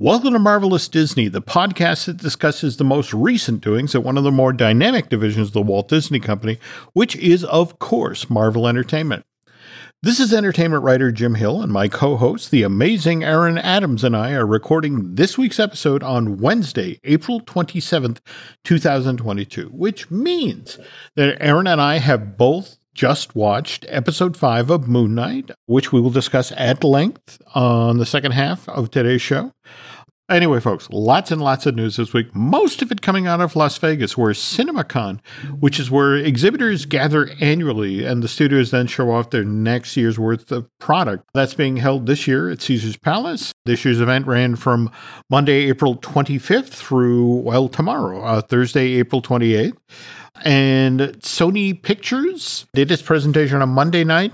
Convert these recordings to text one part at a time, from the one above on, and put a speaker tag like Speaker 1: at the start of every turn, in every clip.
Speaker 1: Welcome to Marvelous Disney, the podcast that discusses the most recent doings at one of the more dynamic divisions of the Walt Disney Company, which is, of course, Marvel Entertainment. This is entertainment writer Jim Hill, and my co host, the amazing Aaron Adams, and I are recording this week's episode on Wednesday, April 27th, 2022, which means that Aaron and I have both just watched episode five of Moon Knight, which we will discuss at length on the second half of today's show. Anyway, folks, lots and lots of news this week, most of it coming out of Las Vegas, where CinemaCon, which is where exhibitors gather annually and the studios then show off their next year's worth of product. That's being held this year at Caesars Palace. This year's event ran from Monday, April 25th through, well, tomorrow, uh, Thursday, April 28th. And Sony Pictures did its presentation on Monday night.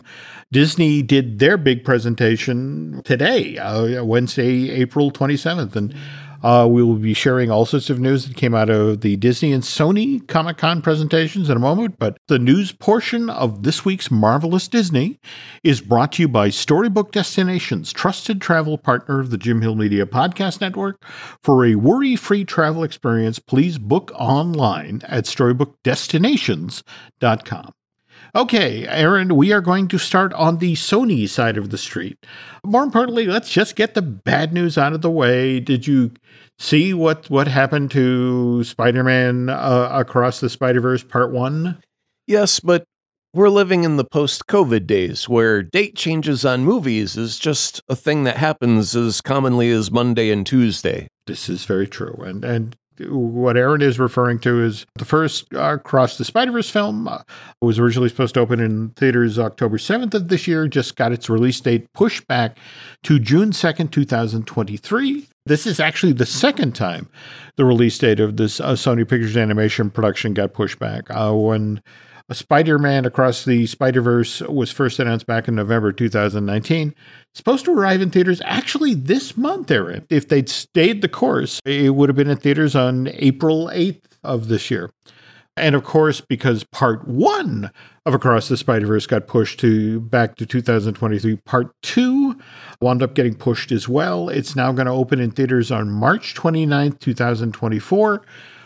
Speaker 1: Disney did their big presentation today, uh, Wednesday, April 27th. And uh, we will be sharing all sorts of news that came out of the Disney and Sony Comic Con presentations in a moment. But the news portion of this week's Marvelous Disney is brought to you by Storybook Destinations, trusted travel partner of the Jim Hill Media Podcast Network. For a worry free travel experience, please book online at StorybookDestinations.com. Okay, Aaron, we are going to start on the Sony side of the street. More importantly, let's just get the bad news out of the way. Did you see what what happened to Spider-Man uh, across the Spider-Verse Part 1?
Speaker 2: Yes, but we're living in the post-COVID days where date changes on movies is just a thing that happens as commonly as Monday and Tuesday.
Speaker 1: This is very true. And and what Aaron is referring to is the first uh, Across the Spider Verse film uh, was originally supposed to open in theaters October 7th of this year, just got its release date pushed back to June 2nd, 2023. This is actually the second time the release date of this uh, Sony Pictures animation production got pushed back. Uh, when Spider Man Across the Spider Verse was first announced back in November 2019. supposed to arrive in theaters actually this month, Aaron. If they'd stayed the course, it would have been in theaters on April 8th of this year. And of course, because part one of Across the Spider Verse got pushed to back to 2023, part two wound up getting pushed as well. It's now going to open in theaters on March 29th, 2024.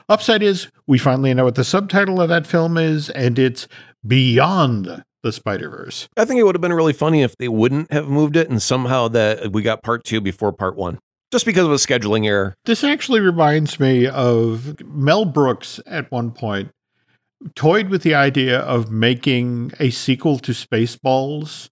Speaker 1: Upside is we finally know what the subtitle of that film is, and it's Beyond the Spider Verse.
Speaker 2: I think it would have been really funny if they wouldn't have moved it and somehow that we got part two before part one. Just because of a scheduling error.
Speaker 1: This actually reminds me of Mel Brooks at one point toyed with the idea of making a sequel to Spaceballs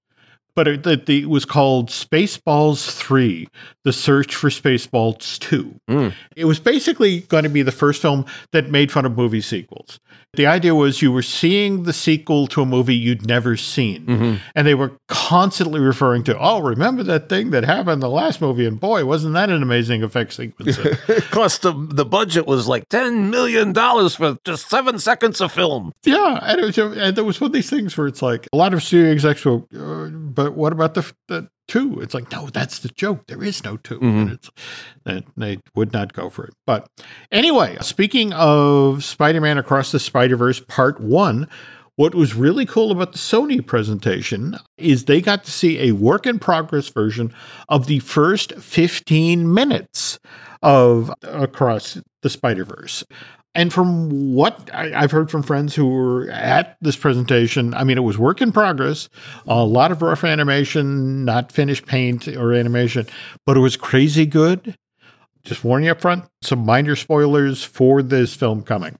Speaker 1: but it, it, it, was called Spaceballs 3 The Search for Spaceballs 2. Mm. It was basically going to be the first film that made fun of movie sequels. The idea was you were seeing the sequel to a movie you'd never seen. Mm-hmm. And they were constantly referring to, oh, remember that thing that happened in the last movie? And boy, wasn't that an amazing effect sequence?
Speaker 2: Plus, the, the budget was like $10 million for just seven seconds of film.
Speaker 1: Yeah. And, it was, and there was one of these things where it's like a lot of studio execs go, uh, but what about the, the two? It's like, no, that's the joke. There is no 2 mm-hmm. And it's, they, they would not go for it. But anyway, speaking of Spider Man Across the Spider Verse Part 1, what was really cool about the Sony presentation is they got to see a work in progress version of the first 15 minutes of Across the Spider Verse. And from what I, have heard from friends who were at this presentation, I mean, it was work in progress, a lot of rough animation, not finished paint or animation, but it was crazy good. Just warning up front, some minor spoilers for this film coming.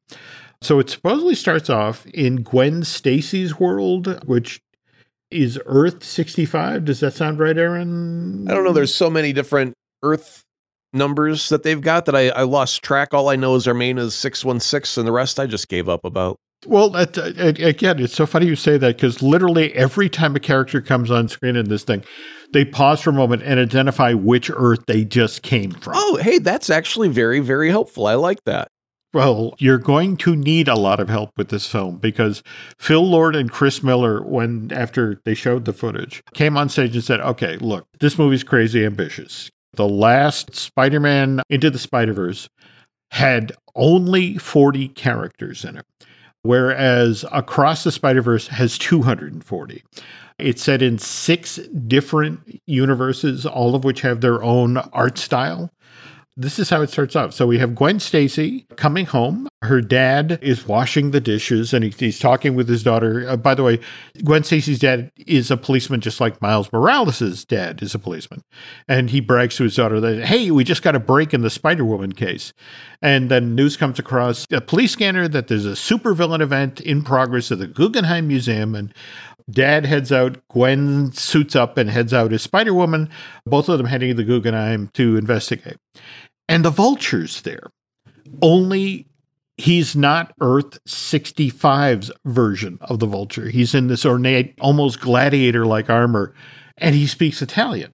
Speaker 1: So it supposedly starts off in Gwen Stacy's world, which is Earth 65. Does that sound right, Aaron?
Speaker 2: I don't know. There's so many different Earth numbers that they've got that I, I lost track. All I know is their main is 616, and the rest I just gave up about.
Speaker 1: Well, uh, again, it's so funny you say that because literally every time a character comes on screen in this thing, they pause for a moment and identify which Earth they just came from.
Speaker 2: Oh, hey, that's actually very, very helpful. I like that.
Speaker 1: Well, you're going to need a lot of help with this film because Phil Lord and Chris Miller, when after they showed the footage, came on stage and said, "Okay, look, this movie's crazy ambitious. The last Spider Man Into the Spider Verse had only 40 characters in it, whereas Across the Spider Verse has 240. It's set in six different universes, all of which have their own art style. This is how it starts off. So we have Gwen Stacy coming home. Her dad is washing the dishes and he, he's talking with his daughter. Uh, by the way, Gwen Stacy's dad is a policeman, just like Miles Morales' dad is a policeman. And he brags to his daughter that, hey, we just got a break in the Spider Woman case. And then news comes across a police scanner that there's a supervillain event in progress at the Guggenheim Museum. And Dad heads out. Gwen suits up and heads out as Spider Woman, both of them heading to the Guggenheim to investigate. And the vulture's there. Only he's not Earth 65's version of the vulture. He's in this ornate, almost gladiator like armor, and he speaks Italian.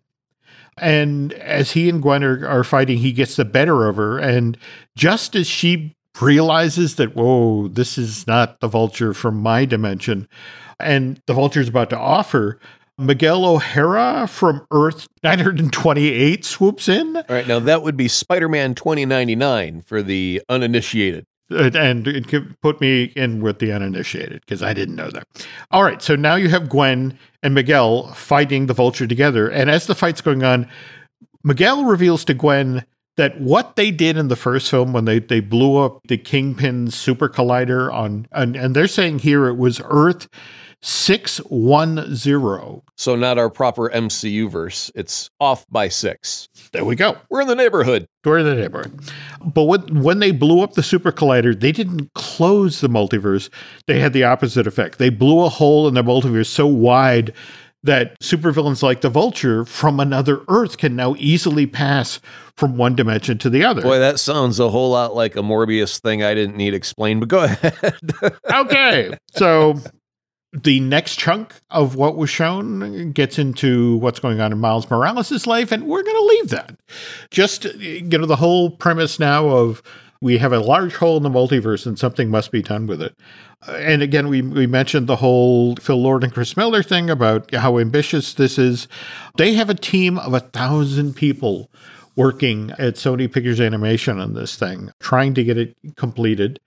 Speaker 1: And as he and Gwen are, are fighting, he gets the better of her. And just as she realizes that, whoa, this is not the vulture from my dimension, and the vulture is about to offer, Miguel O'Hara from Earth 928 swoops in.
Speaker 2: All right, now that would be Spider Man 2099 for the uninitiated.
Speaker 1: And it put me in with the uninitiated because I didn't know that. All right, so now you have Gwen and Miguel fighting the vulture together. And as the fight's going on, Miguel reveals to Gwen that what they did in the first film when they, they blew up the Kingpin super collider on, and, and they're saying here it was Earth 610.
Speaker 2: So not our proper MCU verse. It's off by six.
Speaker 1: There we go.
Speaker 2: We're in the neighborhood.
Speaker 1: We're in the neighborhood. But when, when they blew up the super collider, they didn't close the multiverse. They had the opposite effect. They blew a hole in the multiverse so wide that supervillains like the Vulture from another Earth can now easily pass from one dimension to the other.
Speaker 2: Boy, that sounds a whole lot like a Morbius thing I didn't need explained, but go ahead.
Speaker 1: okay. So the next chunk of what was shown gets into what's going on in Miles Morales' life, and we're going to leave that. Just, you know, the whole premise now of we have a large hole in the multiverse and something must be done with it. Uh, and again, we, we mentioned the whole Phil Lord and Chris Miller thing about how ambitious this is. They have a team of a thousand people working at Sony Pictures Animation on this thing, trying to get it completed.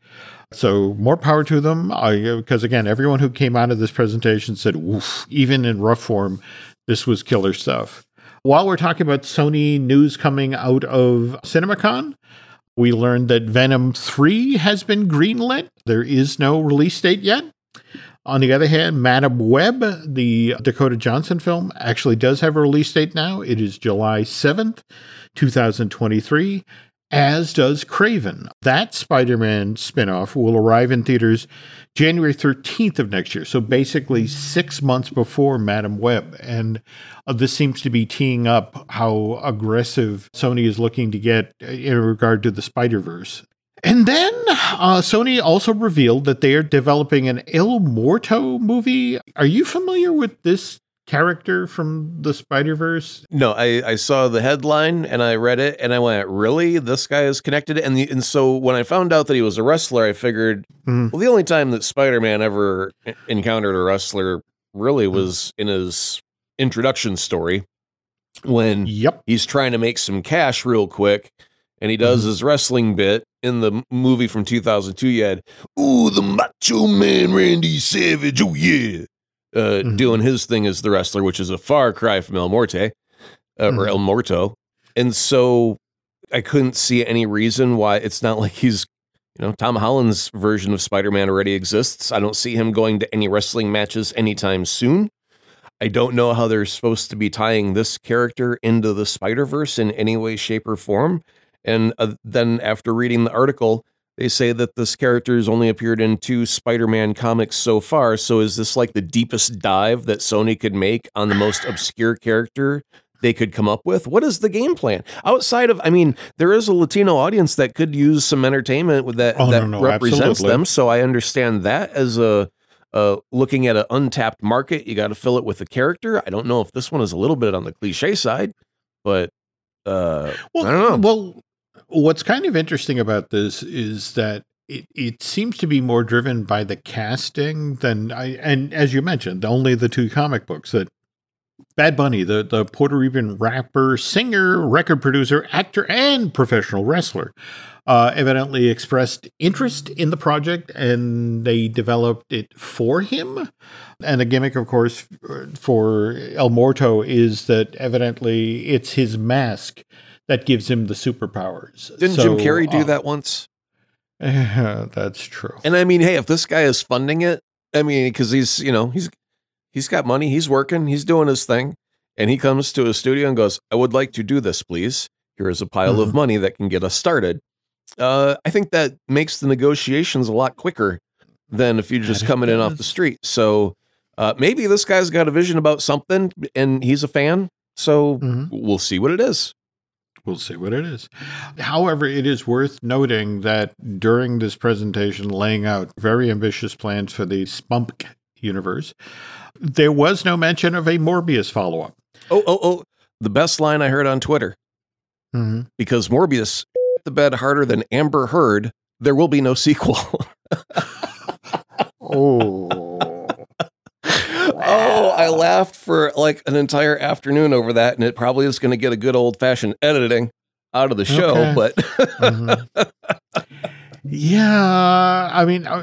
Speaker 1: So more power to them. Because uh, again, everyone who came out of this presentation said! Even in rough form, this was killer stuff. While we're talking about Sony news coming out of CinemaCon, we learned that Venom 3 has been greenlit. There is no release date yet. On the other hand, Madame Web, the Dakota Johnson film, actually does have a release date now. It is July 7th, 2023 as does Kraven. That Spider Man spinoff will arrive in theaters January 13th of next year. So basically, six months before Madame Web. And uh, this seems to be teeing up how aggressive Sony is looking to get in regard to the Spider Verse. And then uh, Sony also revealed that they are developing an El Morto movie. Are you familiar with this character from the Spider Verse?
Speaker 2: No, I, I saw the headline and I read it and I went, really? This guy is connected? And the, and so when I found out that he was a wrestler, I figured, mm. well, the only time that Spider Man ever encountered a wrestler really mm. was in his introduction story when
Speaker 1: yep.
Speaker 2: he's trying to make some cash real quick and he does mm. his wrestling bit in the movie from 2002 you had ooh the macho man randy savage oh yeah uh, mm-hmm. doing his thing as the wrestler, which is a far cry from El Morte uh, mm-hmm. or El Morto. And so I couldn't see any reason why it's not like he's, you know, Tom Holland's version of Spider Man already exists. I don't see him going to any wrestling matches anytime soon. I don't know how they're supposed to be tying this character into the Spider Verse in any way, shape, or form. And uh, then after reading the article, they say that this character has only appeared in two Spider Man comics so far. So is this like the deepest dive that Sony could make on the most obscure character they could come up with? What is the game plan outside of? I mean, there is a Latino audience that could use some entertainment with that
Speaker 1: oh,
Speaker 2: that
Speaker 1: no, no,
Speaker 2: represents
Speaker 1: absolutely.
Speaker 2: them. So I understand that as a uh, looking at an untapped market, you got to fill it with a character. I don't know if this one is a little bit on the cliche side, but uh,
Speaker 1: well,
Speaker 2: I don't know.
Speaker 1: Well, What's kind of interesting about this is that it, it seems to be more driven by the casting than I and as you mentioned, only the two comic books that Bad Bunny, the, the Puerto Rican rapper, singer, record producer, actor, and professional wrestler, uh, evidently expressed interest in the project and they developed it for him. And the gimmick, of course, for El Morto is that evidently it's his mask that gives him the superpowers.
Speaker 2: Didn't
Speaker 1: So,
Speaker 2: Jim Carrey do
Speaker 1: uh,
Speaker 2: that once?
Speaker 1: Yeah, that's true.
Speaker 2: And I mean, hey, if this guy is funding it, I mean, because he's you know he's he's got money, he's working, he's doing his thing, and he comes to a studio and goes, "I would like to do this, please. Here is a pile of
Speaker 1: Mhm.
Speaker 2: money that can get us started." Uh, I think that makes the negotiations a lot quicker than if you're just
Speaker 1: That
Speaker 2: coming in off the street. So uh, maybe this guy's got a vision about something, and he's a fan. So
Speaker 1: Mhm.
Speaker 2: we'll see what it is.
Speaker 1: We'll see what it is. However, it is worth noting that during this presentation, laying out very ambitious plans for the Spunk universe, there was no mention of a Morbius follow up.
Speaker 2: Oh, oh, oh! The best line I heard on Twitter.
Speaker 1: Mm-hmm.
Speaker 2: because Morbius hit the bed harder than Amber Heard, there will be no sequel.
Speaker 1: Oh,
Speaker 2: oh, I laughed for like an entire afternoon over that, and it probably is going to get a good old fashioned editing out of the show.
Speaker 1: Okay.
Speaker 2: But
Speaker 1: Mhm. yeah. I mean, uh,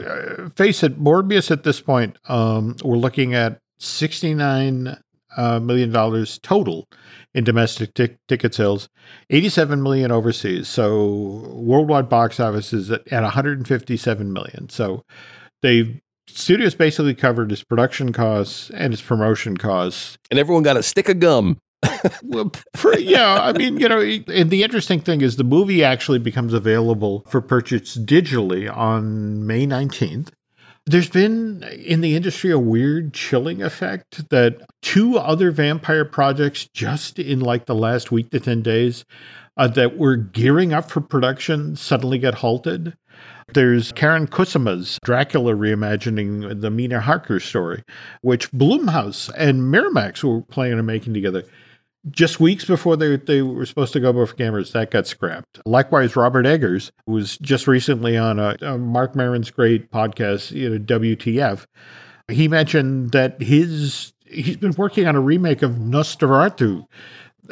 Speaker 1: uh, face it, Morbius at this point, um, we're looking at 69 uh, million dollars total in domestic tic- ticket sales, 87 million overseas. So worldwide box office is at, at 157 million. So they studios basically covered its production costs and its promotion costs
Speaker 2: and everyone got a stick of gum.
Speaker 1: well, yeah, I mean, you know, and the interesting thing is the movie actually becomes available for purchase digitally on May 19th. There's been in the industry a weird chilling effect that two other vampire projects just in like the last week to 10 days uh, that were gearing up for production suddenly get halted. There's Karyn Kusama's Dracula reimagining the Mina Harker story, which Blumhouse and Miramax were planning on making together. Just weeks before they, they were supposed to go before cameras, that got scrapped. Likewise, Robert Eggers who was just recently on a, a Marc Maron's great podcast, you know, WTF. He mentioned that his he's been working on a remake of Nosferatu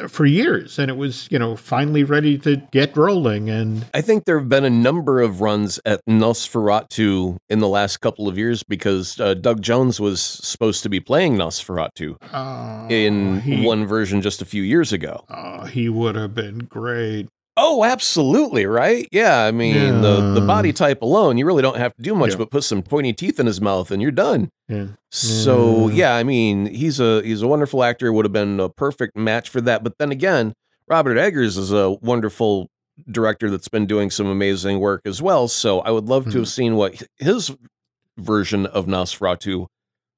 Speaker 1: for years, and it was you know finally ready to get rolling. And
Speaker 2: I think there have been a number of runs at Nosferatu in the last couple of years because uh, Doug Jones was supposed to be playing Nosferatu
Speaker 1: uh,
Speaker 2: in
Speaker 1: he,
Speaker 2: one version just a few years ago.
Speaker 1: uh, he would have been great.
Speaker 2: Oh, absolutely, right? Yeah, I mean the the body type alone, you really don't have to do much
Speaker 1: Yeah.
Speaker 2: but put some pointy teeth in his mouth and you're done.
Speaker 1: Yeah.
Speaker 2: So
Speaker 1: Yeah.
Speaker 2: yeah, I mean he's a he's a wonderful actor. Would have been a perfect match for that. But then again, Robert Eggers is a wonderful director that's been doing some amazing work as well. So I would love to
Speaker 1: Mhm.
Speaker 2: have seen what his version of Nosferatu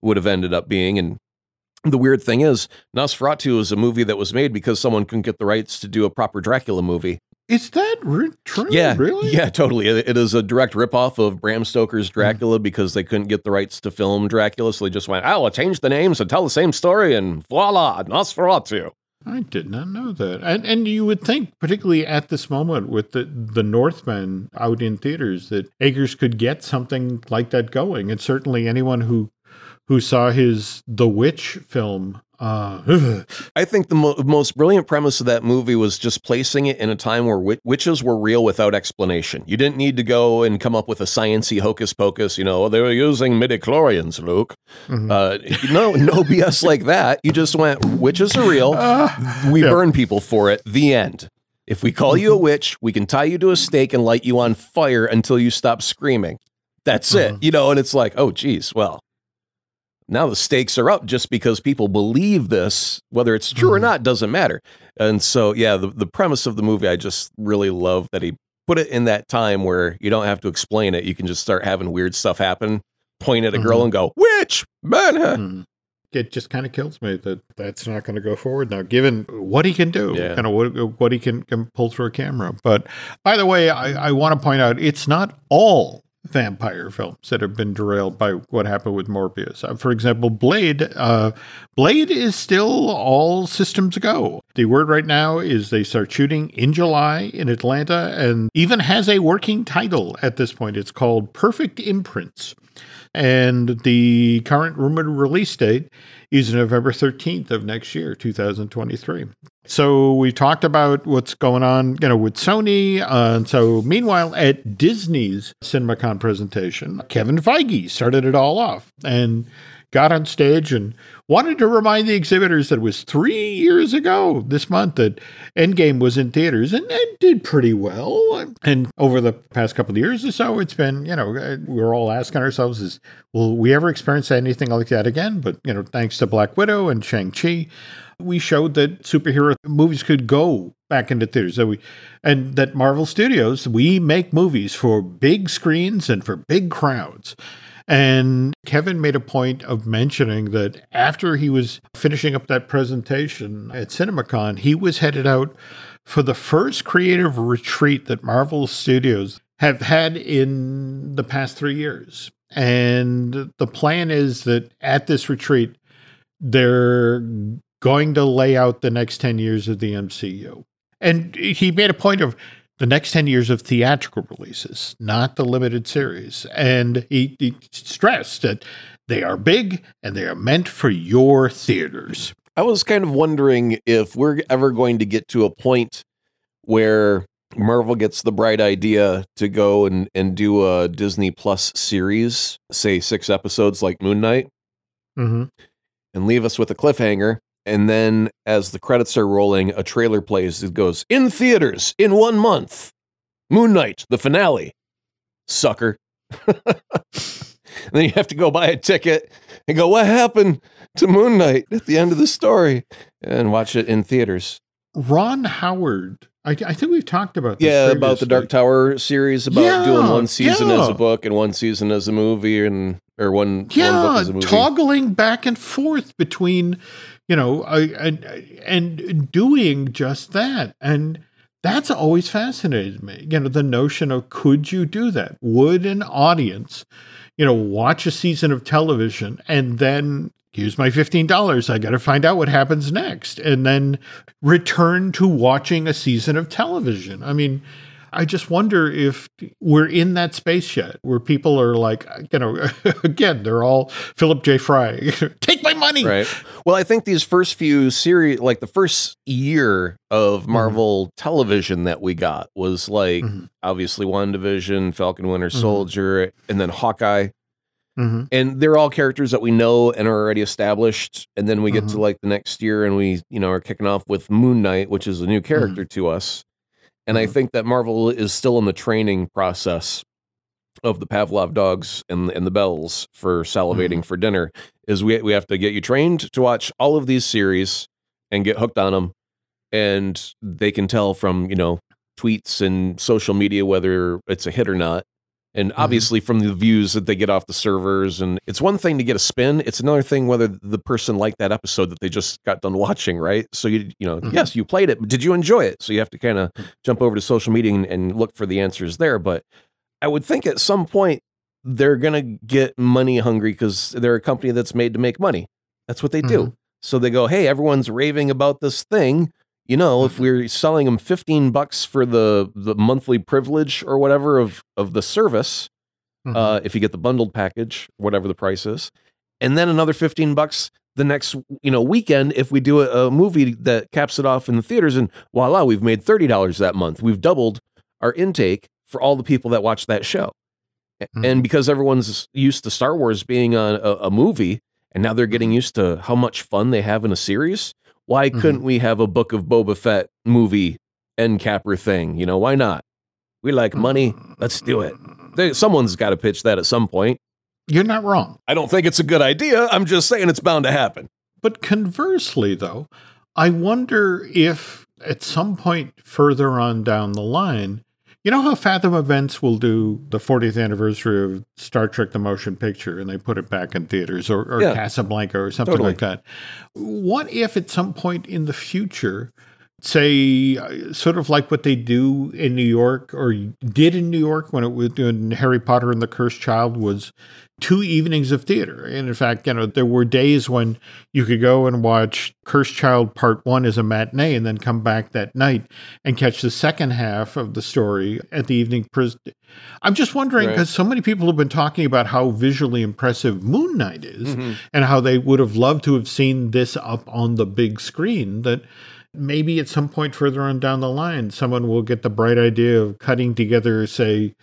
Speaker 2: would have ended up being. And the weird thing is, Nosferatu is a movie that was made because someone couldn't get the rights to do a proper Dracula movie.
Speaker 1: Is that re- true?
Speaker 2: Yeah,
Speaker 1: really?
Speaker 2: Yeah, totally. It, it is a direct ripoff of Bram Stoker's hmm. Dracula because they couldn't get the rights to film Dracula, so they just went, "Oh, we'll change the names and tell the same story," and voila, Nosferatu.
Speaker 1: I did not know that. And and you would think, particularly at this moment with the the Northman out in theaters, that Eggers could get something like that going. And certainly anyone who who saw his The Witch film, uh,
Speaker 2: I think the mo- most brilliant premise of that movie was just placing it in a time where wi- witches were real without explanation. You didn't need to go and come up with a sciency hocus pocus. You know, they were using midichlorians, Luke.
Speaker 1: mhm.
Speaker 2: Uh, no, no BS like that. You just went, witches are real.
Speaker 1: Ah,
Speaker 2: We
Speaker 1: Yeah.
Speaker 2: burn people for it. The end. If we call you a witch, we can tie you to a stake and light you on fire until you stop screaming. That's it.
Speaker 1: Uh-huh.
Speaker 2: You know, and it's like, oh, geez, well, now the stakes are up just because people believe this, whether it's true or
Speaker 1: Mhm.
Speaker 2: not, doesn't matter. And so, yeah, the, the premise of the movie, I just really love that he put it in that time where you don't have to explain it. You can just start having weird stuff happen, point at a girl
Speaker 1: Mhm.
Speaker 2: and go, witch, man.
Speaker 1: mm. It just kind of kills me that that's not going to go forward now, given what he can do,
Speaker 2: Yeah.
Speaker 1: kind of what, what he can, can pull through a camera. But by the way, I, I want to point out it's not all vampire films that have been derailed by what happened with Morbius. Uh, for example, Blade. Uh, Blade is still all systems go. The word right now is they start shooting in July in Atlanta, and even has a working title at this point. It's called Perfect Imprints. And the current rumored release date is November 13th of next year, 2023. So we talked about what's going on, you know, with Sony. Uh, and so meanwhile, at Disney's CinemaCon presentation, Kevin Feige started it all off. And got on stage and wanted to remind the exhibitors that it was three years ago this month that Endgame was in theaters and it did pretty well. And over the past couple of years or so, it's been, you know, uh, we're all asking ourselves, is will we ever experience anything like that again? But, you know, thanks to Black Widow and Shang-Chi, we showed that superhero movies could go back into theaters. So we, and that Marvel Studios, we make movies for big screens and for big crowds. And Kevin made a point of mentioning that after he was finishing up that presentation at CinemaCon, he was headed out for the first creative retreat that Marvel Studios have had in the past three years. And the plan is that at this retreat, they're going to lay out the next 10 years of the MCU. And he made a point of the next 10 years of theatrical releases, not the limited series. And he, he stressed that they are big and they are meant for your theaters.
Speaker 2: I was kind of wondering if we're ever going to get to a point where Marvel gets the bright idea to go and, and do a Disney Plus series, say six episodes like Moon Knight,
Speaker 1: mm-hmm.
Speaker 2: and leave us with a cliffhanger and then as the credits are rolling, a trailer plays. It goes in theaters in one month. Moon Knight, the finale. Sucker. then you have to go buy a ticket and go, what happened to Moon Knight at the end of the story? And watch it in theaters.
Speaker 1: Ron Howard. I, I think we've talked about
Speaker 2: yeah about the Dark Tower series about yeah, doing one season yeah. as a book and one season as a movie and or one
Speaker 1: yeah
Speaker 2: one
Speaker 1: toggling back and forth between you know, and and doing just that. And that's always fascinated me. You know, the notion of could you do that? Would an audience, you know, watch a season of television and then here's my $15. I got to find out what happens next and then return to watching a season of television. I mean, I just wonder if we're in that space yet where people are like, you know, again, they're all Philip J. Fry, take my money.
Speaker 2: Right. Well, I think these first few series, like the first year of mm-hmm. Marvel mm-hmm. television that we got was like mm-hmm. obviously WandaVision, Falcon Winter mm-hmm. Soldier, mm-hmm. and then Hawkeye. Mm-hmm. And they're all characters that we know and are already established. And then we get to like the next year and we, you know, are kicking off with Moon Knight, which is a new character to us. And I think that Marvel is still in the training process of the Pavlov dogs and and the bells for salivating mm-hmm. for dinner. Is we we have to get you trained to watch all of these series and get hooked on them, and they can tell from you know tweets and social media whether it's a hit or not and mm-hmm. obviously from the views that they get off the servers and it's one thing to get a spin it's another thing whether the person liked that episode that they just got done watching right so you you know mm-hmm. yes you played it but did you enjoy it so you have to kind of mm-hmm. jump over to social media and, and, look for the answers there but i would think at some point they're going to get money hungry because they're a company that's made to make money that's what they do mm-hmm. so they go hey everyone's raving about this thing you know, if mm-hmm. we're selling them 15 bucks for the the monthly privilege or whatever of of the service, mm-hmm. uh, if you get the bundled package, whatever the price is, and then another 15 bucks the next you know weekend if we do a, a movie that caps it off in the theaters, and voila, we've made thirty dollars that month. We've doubled our intake for all the people that watch that show. Mm-hmm. And because everyone's used to Star Wars being a, a, a movie, and now they're getting mm-hmm. used to how much fun they have in a series, why mm-hmm. couldn't we have a Book of Boba Fett movie end capper thing? You know, why not? We like money. Let's do it. There, someone's got to pitch that at some point.
Speaker 1: You're not wrong.
Speaker 2: I don't think it's a good idea. I'm just saying it's bound to happen.
Speaker 1: But conversely, though, I wonder if at some point further on down the line, you know how Fathom Events will do the 40th anniversary of Star Trek the Motion Picture and they put it back in theaters or, or yeah. Casablanca or something totally. like that? What if at some point in the future, say, sort of like what they do in New York or did in New York when it was doing Harry Potter and the Cursed Child was two evenings of theater. And in fact, you know, there were days when you could go and watch Cursed Child Part One as a matinee and then come back that night and catch the second half of the story at the evening. Pres- I'm just wondering because right. so many people have been talking about how visually impressive Moon Knight is mm-hmm. and how they would have loved to have seen this up on the big screen that maybe at some point further on down the line, someone will get the bright idea of cutting together, say,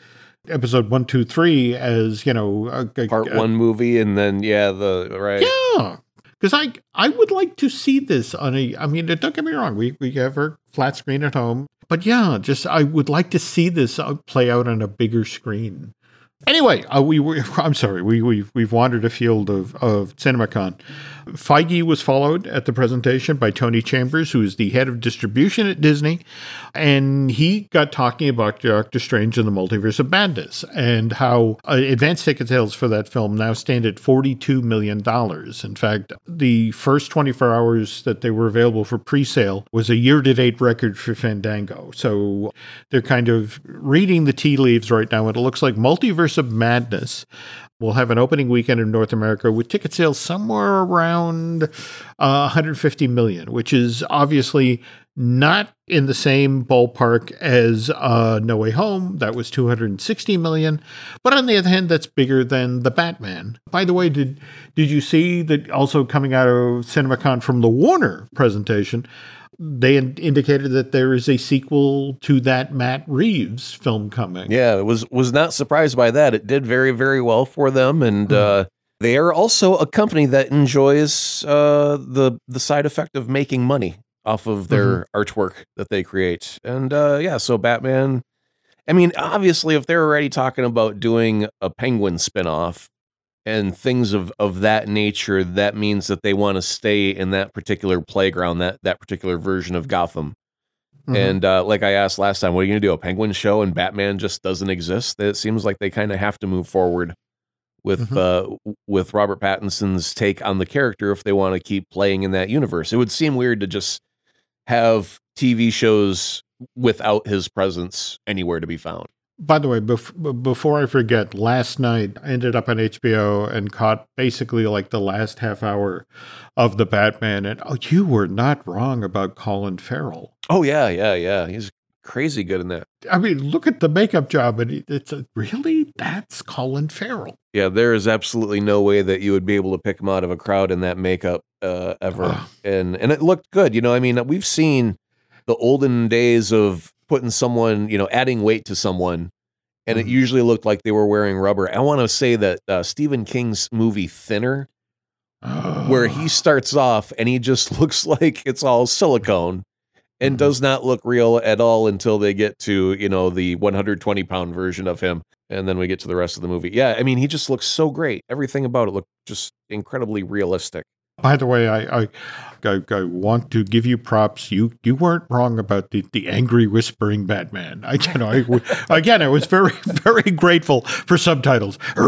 Speaker 1: episode one, two, three as you know a, a,
Speaker 2: Part
Speaker 1: a-
Speaker 2: one movie, and then yeah, the right.
Speaker 1: Yeah, because I I would like to see this on a. I mean, don't get me wrong. We we have our flat screen at home, but yeah, just I would like to see this uh, play out on a bigger screen. Anyway, uh, we were. I'm sorry. We we we've wandered afield of of CinemaCon. Feige was followed at the presentation by Tony Chambers, who is the head of distribution at Disney, and he got talking about Doctor Strange and the Multiverse of Madness and how uh, advance ticket sales for that film now stand at $42 million. In fact, the first 24 hours that they were available for pre sale was a year to date record for Fandango. So they're kind of reading the tea leaves right now, and it looks like Multiverse of Madness will have an opening weekend in North America with ticket sales somewhere around uh, 150 million, which is obviously not in the same ballpark as uh, No Way Home. That was 260 million. But on the other hand, that's bigger than The Batman. By the way, did did you see that also coming out of CinemaCon from the Warner presentation? They in- indicated that there is a sequel to that Matt Reeves film coming.
Speaker 2: Yeah, was was not surprised by that. It did very very well for them, and uh, they are also a company that enjoys uh, the the side effect of making money off of their artwork that they create. And uh, yeah, so Batman. I mean, obviously, if they're already talking about doing a Penguin spinoff and things of of that nature, that means that they want to stay in that particular playground, that that particular version of Gotham.
Speaker 1: Mhm.
Speaker 2: And uh, like I asked last time, what are you going to do? A Penguin show and Batman just doesn't exist? It seems like they kind of have to move forward with
Speaker 1: Mhm.
Speaker 2: uh, with Robert Pattinson's take on the character if they want to keep playing in that universe. It would seem weird to just have TV shows without his presence anywhere to be found.
Speaker 1: By the way, bef- before I forget, last night I ended up on HBO and caught basically like the last half hour of the Batman. And oh, you were not wrong about Colin Farrell.
Speaker 2: Oh yeah, yeah, yeah. He's crazy good in that.
Speaker 1: I mean, look at the makeup job, and it's a, really that's Colin Farrell.
Speaker 2: Yeah, there is absolutely no way that you would be able to pick him out of a crowd in that makeup uh, ever. And and it looked good. You know, I mean, we've seen the olden days of putting someone, you know, adding weight to someone, and it
Speaker 1: Mhm.
Speaker 2: usually looked like they were wearing rubber. I want to say that uh, Stephen King's movie Thinner, where he starts off and he just looks like it's all silicone. And
Speaker 1: Mhm.
Speaker 2: does not look real at all until they get to you know the 120 pound version of him, and then we get to the rest of the movie. Yeah, I mean he just looks so great. Everything about it looked just incredibly realistic.
Speaker 1: By the way, I, I, I, I want to give you props. You you weren't wrong about the, the angry whispering Batman. I you know I, again I was very very grateful for subtitles. you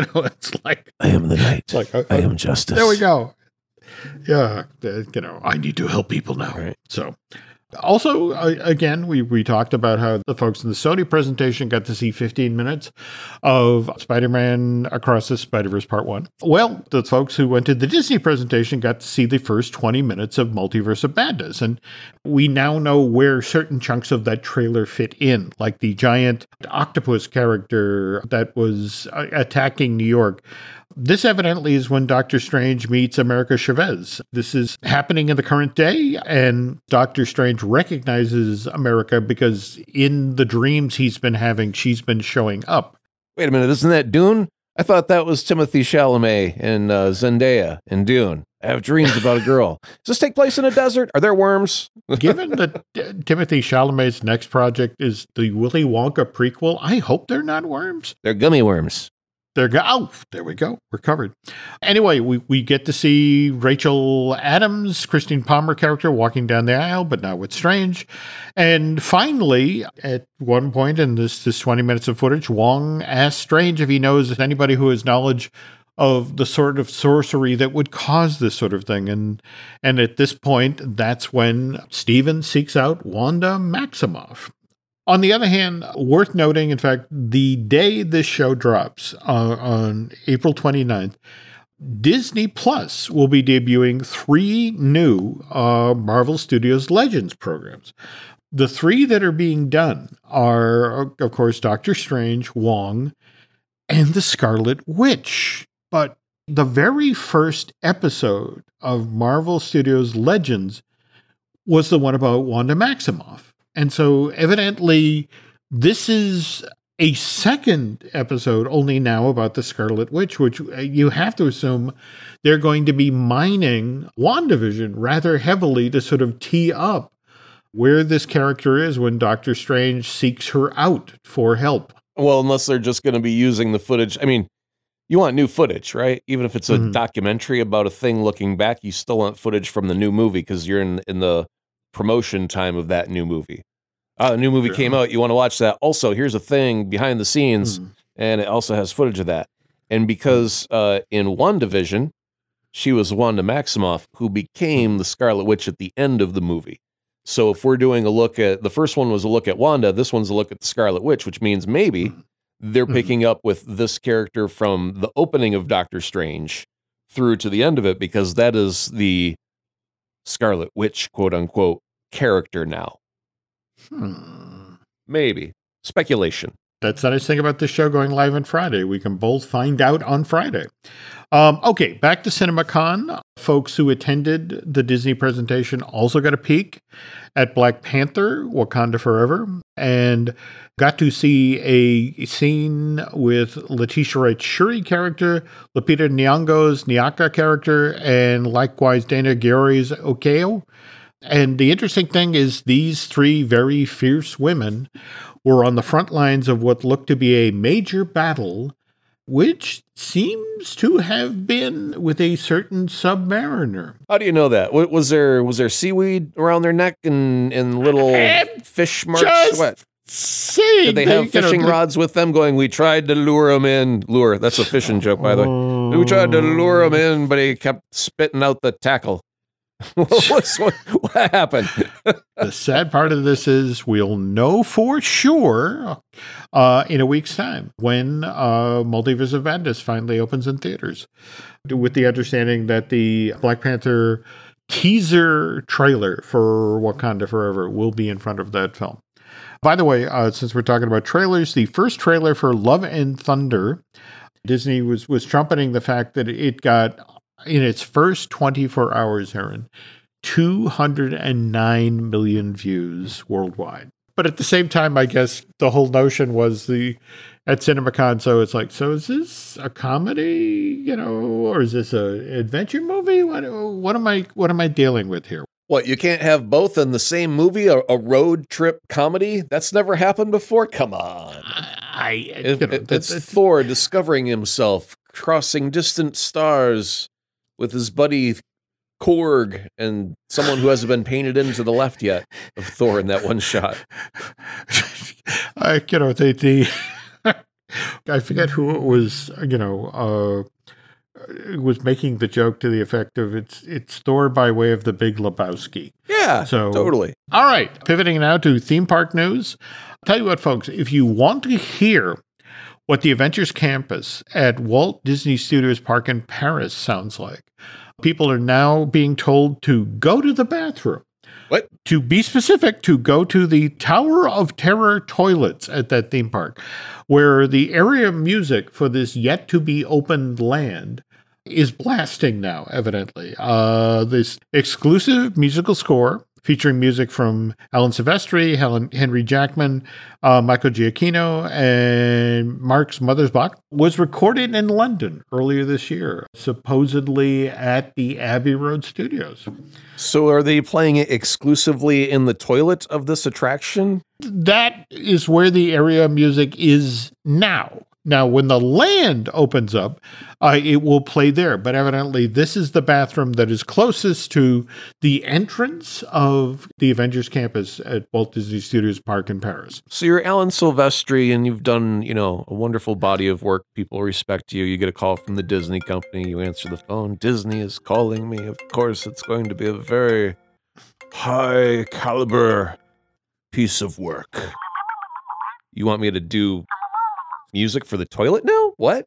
Speaker 1: know it's like
Speaker 2: I am the night.
Speaker 1: like uh,
Speaker 2: justice.
Speaker 1: there we go. Yeah, uh, you know I need to help people now.
Speaker 2: Right.
Speaker 1: So. Also, again, we, we talked about how the folks in the Sony presentation got to see 15 minutes of Spider Man Across the Spider Verse Part 1. Well, the folks who went to the Disney presentation got to see the first 20 minutes of Multiverse of Madness. And we now know where certain chunks of that trailer fit in, like the giant octopus character that was uh, attacking New York. This evidently is when Doctor Strange meets America Chavez. This is happening in the current day, and Doctor Strange recognizes America because in the dreams he's been having, she's been showing up.
Speaker 2: Wait a minute, isn't that Dune? I thought that was Timothée Chalamet and uh, Zendaya in Dune. I have dreams about a girl. Does this take place in a desert? Are there worms?
Speaker 1: Given that uh, Timothée Chalamet's next project is the Willy Wonka prequel, I hope they're not worms.
Speaker 2: They're gummy worms.
Speaker 1: There go. Oh, there we go. We're covered. Anyway, we, we get to see Rachel Adams, Christine Palmer character, walking down the aisle, but now with Strange. And finally, at one point in this this twenty minutes of footage, Wong asks Strange if he knows anybody who has knowledge of the sort of sorcery that would cause this sort of thing. And and at this point, that's when Stephen seeks out Wanda Maximoff. On the other hand, worth noting, in fact, the day this show drops uh, on April 29th, Disney Plus will be debuting three new uh, Marvel Studios Legends programs. The three that are being done are, of course, Doctor Strange, Wong, and the Scarlet Witch. But the very first episode of Marvel Studios Legends was the one about Wanda Maximoff. And so, evidently, this is a second episode only now about the Scarlet Witch, which uh, you have to assume they're going to be mining WandaVision rather heavily to sort of tee up where this character is when Doctor Strange seeks her out for help.
Speaker 2: Well, unless they're just going to be using the footage. I mean, you want new footage, right? Even if it's a
Speaker 1: Mhm.
Speaker 2: documentary about a thing looking back, you still want footage from the new movie because you're in in the promotion time of that new movie. Uh, a new movie
Speaker 1: Sure.
Speaker 2: came out. You want to watch that. Also, here's a thing behind the scenes,
Speaker 1: Hmm.
Speaker 2: and it also has footage of that. And because uh, in one division, she was Wanda Maximoff, who became the Scarlet Witch at the end of the movie. So if we're doing a look at the first one was a look at Wanda, this one's a look at the Scarlet Witch, which means maybe they're
Speaker 1: Mhm.
Speaker 2: picking up with this character from the opening of Doctor Strange through to the end of it because that is the Scarlet Witch, quote unquote, character now.
Speaker 1: Hmm.
Speaker 2: Maybe. Speculation.
Speaker 1: That's the nice thing about this show going live on Friday. We can both find out on Friday. Um, okay, back to CinemaCon. Folks who attended the Disney presentation also got a peek at Black Panther Wakanda Forever and got to see a scene with Letitia Wright's Shuri character, Lupita Nyong'o's Nakia character, and likewise Danai Gurira's Okoye. And the interesting thing is, these three very fierce women were on the front lines of what looked to be a major battle, which seems to have been with a certain submariner.
Speaker 2: How do you know that? Was there was there seaweed around their neck and, and little
Speaker 1: I'm
Speaker 2: fish marks? What?
Speaker 1: Saying
Speaker 2: Did they have
Speaker 1: know,
Speaker 2: fishing
Speaker 1: the-
Speaker 2: rods with them going, we tried to lure him in? Lure. That's a fishing joke, by the way. We tried to lure him in, but he kept spitting out the tackle. What, what happened?
Speaker 1: the sad part of this is we'll know for sure uh, in a week's time when uh, Multiverse of Madness finally opens in theaters, with the understanding that the Black Panther teaser trailer for Wakanda Forever will be in front of that film. By the way, uh, since we're talking about trailers, the first trailer for Love and Thunder, Disney was was trumpeting the fact that it got in its first 24 hours, Aaron, 209 million views worldwide. But at the same time, I guess the whole notion was the at CinemaCon. So it's like, so is this a comedy, you know, or is this a adventure movie? What what am I what am I dealing with here?
Speaker 2: What, you can't have both in the same movie, a, a road trip comedy? That's never happened before? Come on.
Speaker 1: I
Speaker 2: If-
Speaker 1: you know,
Speaker 2: it- it's Thor discovering himself, crossing distant stars with his buddy Korg and someone who hasn't been painted into the left yet of Thor in that one shot.
Speaker 1: I you know the the I forget who it was. You know, uh, was making the joke to the effect of it's it's Thor by way of the Big Lebowski.
Speaker 2: Yeah,
Speaker 1: So-
Speaker 2: totally.
Speaker 1: All right, pivoting now to theme park news. I'll Tell you what, folks, if you want to hear what the Avengers Campus at Walt Disney Studios Park in Paris sounds like, people are now being told to go to the bathroom.
Speaker 2: What?
Speaker 1: To be specific, to go to the Tower of Terror toilets at that theme park, where the area music for this yet to be opened land is blasting now, evidently. Uh, this exclusive musical score featuring music from Alan Silvestri, Helen, Henry Jackman, uh, Michael Giacchino, and Mark's Mothersbaugh was recorded in London earlier this year, supposedly at the Abbey Road Studios.
Speaker 2: So are they playing it exclusively in the toilet of this attraction?
Speaker 1: That is where the area music is now. Now, when the land opens up, uh, it will play there. But evidently, this is the bathroom that is closest to the entrance of the Avengers campus at Walt Disney Studios Park in Paris.
Speaker 2: So you're Alan Silvestri and you've done, you know, a wonderful body of work. People respect you. You get a call from the Disney company. You answer the phone. Disney is calling me. Of course, it's going to be a very high caliber piece of work. You want me to do music for the toilet now? What?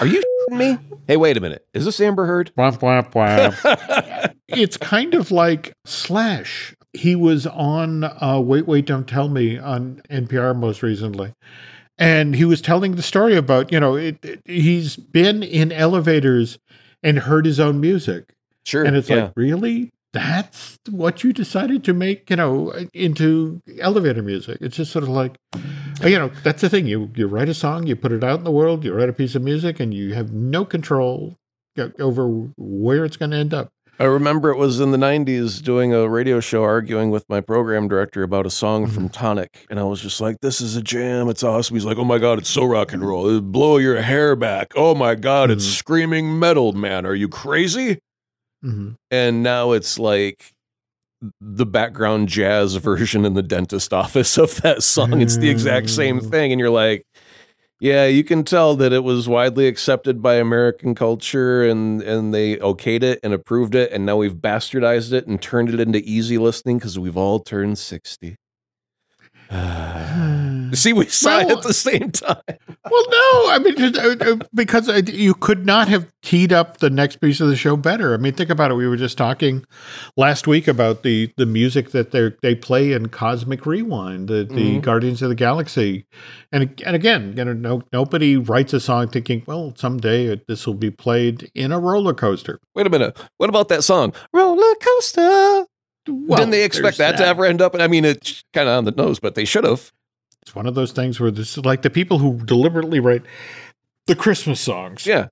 Speaker 2: Are you me? Hey, wait a minute. Is this Amber Heard?
Speaker 1: Womp, womp, womp. it's kind of like Slash. He was on uh, Wait, Wait, Don't Tell Me on NPR most recently. And he was telling the story about, you know, it, it- he's been in elevators and heard his own music.
Speaker 2: sure.
Speaker 1: And it's
Speaker 2: yeah.
Speaker 1: like, really? that's what you decided to make, you know, into elevator music. It's just sort of like, you know, that's the thing. You you write a song, you put it out in the world, you write a piece of music, and you have no control over where it's going to end up.
Speaker 2: I remember it was in the 90s doing a radio show arguing with my program director about a song mm-hmm. from Tonic. And I was just like, this is a jam. It's awesome. He's like, oh my God, it's so rock and roll. It'll blow your hair back. Oh my God, mm-hmm. it's screaming metal, man. Are you crazy? Mm-hmm. And now it's like the background jazz version in the dentist office of that song. It's the exact same mm. thing. And you're like, yeah, you can tell that it was widely accepted by American culture and, and they okayed it and approved it. And now we've bastardized it and turned it into easy listening because we've all turned 60. See, we well, at the same time.
Speaker 1: well, no, I mean, just, uh, uh, because you could not have teed up the next piece of the show better. I mean, think about it. We were just talking last week about the the music that they they play in Cosmic Rewind, the, the mm-hmm. Guardians of the Galaxy, and and again, you know, no, nobody writes a song thinking, well, someday this will be played in a roller coaster.
Speaker 2: Wait a minute, what about that song, Roller Coaster? Well, Didn't they expect that, that, to ever end up? I mean, it's kind of on the nose, but they should have.
Speaker 1: It's one of those things where this is like the people who deliberately write the Christmas songs.
Speaker 2: Yeah.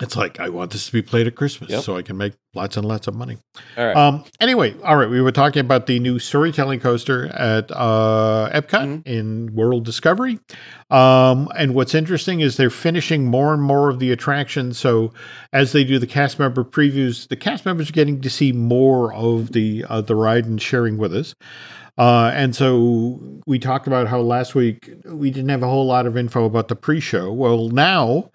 Speaker 1: It's like I want this to be played at Christmas yep. so I can make lots and lots of money.
Speaker 2: All right.
Speaker 1: Um, anyway, all right. We were talking about the new storytelling coaster at uh, Epcot mm-hmm. in World Discovery, um, and what's interesting is they're finishing more and more of the attractions. So as they do the cast member previews, the cast members are getting to see more of the uh, the ride and sharing with us. Uh, and so we talked about how last week we didn't have a whole lot of info about the pre show. Well, now,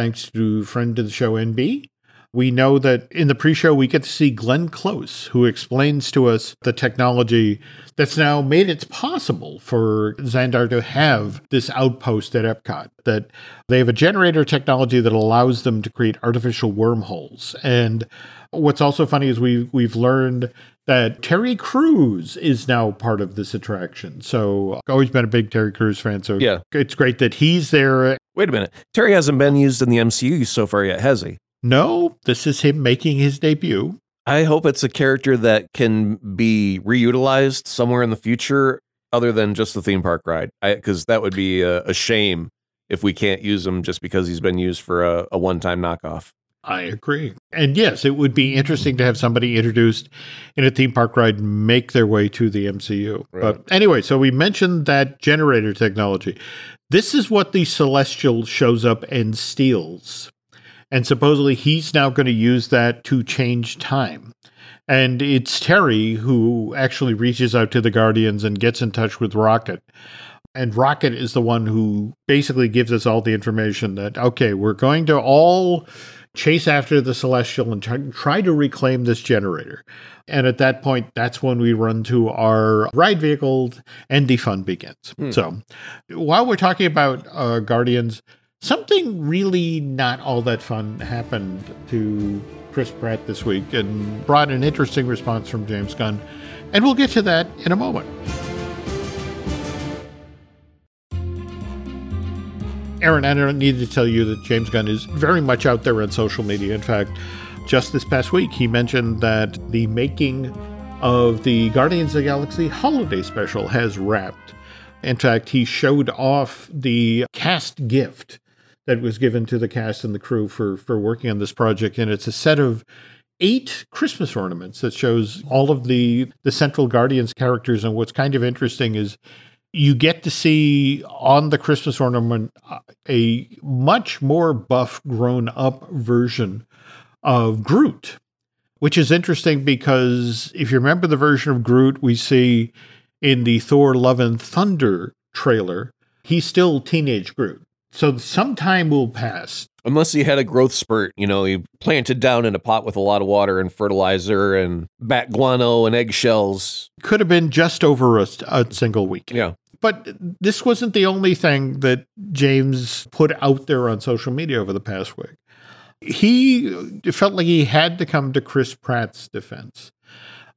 Speaker 1: thanks to friend of the show, NB, we know that in the pre show we get to see Glenn Close, who explains to us the technology that's now made it possible for Xandar to have this outpost at Epcot. That they have a generator technology that allows them to create artificial wormholes. And what's also funny is we've, we've learned that Terry Crews is now part of this attraction. So I've always been a big Terry Crews fan. So
Speaker 2: yeah.
Speaker 1: it's great that he's there.
Speaker 2: Wait a minute. Terry hasn't been used in the MCU so far yet, has he?
Speaker 1: No, this is him making his debut.
Speaker 2: I hope it's a character that can be reutilized somewhere in the future other than just the theme park ride. Because that would be a, a, shame if we can't use him just because he's been used for a, a one time knockoff.
Speaker 1: I mm-hmm. agree. And yes, it would be interesting to have somebody introduced in a theme park ride make their way to the MCU. Right. But anyway, so we mentioned that generator technology. This is what the Celestial shows up and steals. And supposedly he's now going to use that to change time. And it's Terry who actually reaches out to the Guardians and gets in touch with Rocket. And Rocket is the one who basically gives us all the information that, okay, we're going to all chase after the celestial and try, try to reclaim this generator. And at that point, that's when we run to our ride vehicles and the fun begins. Hmm. So while we're talking about uh, Guardians, something really not all that fun happened to Chris Pratt this week and brought an interesting response from James Gunn. And we'll get to that in a moment. Aaron, I don't need to tell you that James Gunn is very much out there on social media. In fact, just this past week, he mentioned that the making of the Guardians of the Galaxy holiday special has wrapped. In fact, he showed off the cast gift that was given to the cast and the crew for, for working on this project. And it's a set of eight Christmas ornaments that shows all of the, the Central Guardians characters. And what's kind of interesting is you get to see on the Christmas ornament uh, a much more buff, grown up version of Groot, which is interesting because if you remember the version of Groot we see in the Thor Love and Thunder trailer, he's still teenage Groot. So some time will pass.
Speaker 2: Unless he had a growth spurt, you know, he planted down in a pot with a lot of water and fertilizer and bat guano and eggshells.
Speaker 1: Could have been just over a, a single week.
Speaker 2: Yeah.
Speaker 1: But this wasn't the only thing that James put out there on social media over the past week. He felt like he had to come to Chris Pratt's defense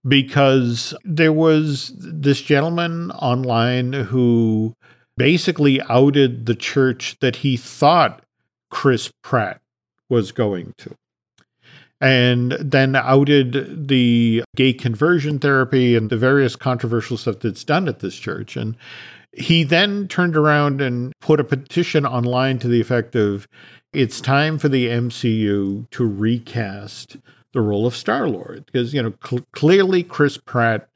Speaker 1: because there was this gentleman online who basically outed the church that he thought Chris Pratt was going to. and then outed the gay conversion therapy and the various controversial stuff that's done at this church. And he then turned around and put a petition online to the effect of it's time for the MCU to recast the role of Star Lord because, you know, cl- clearly Chris Pratt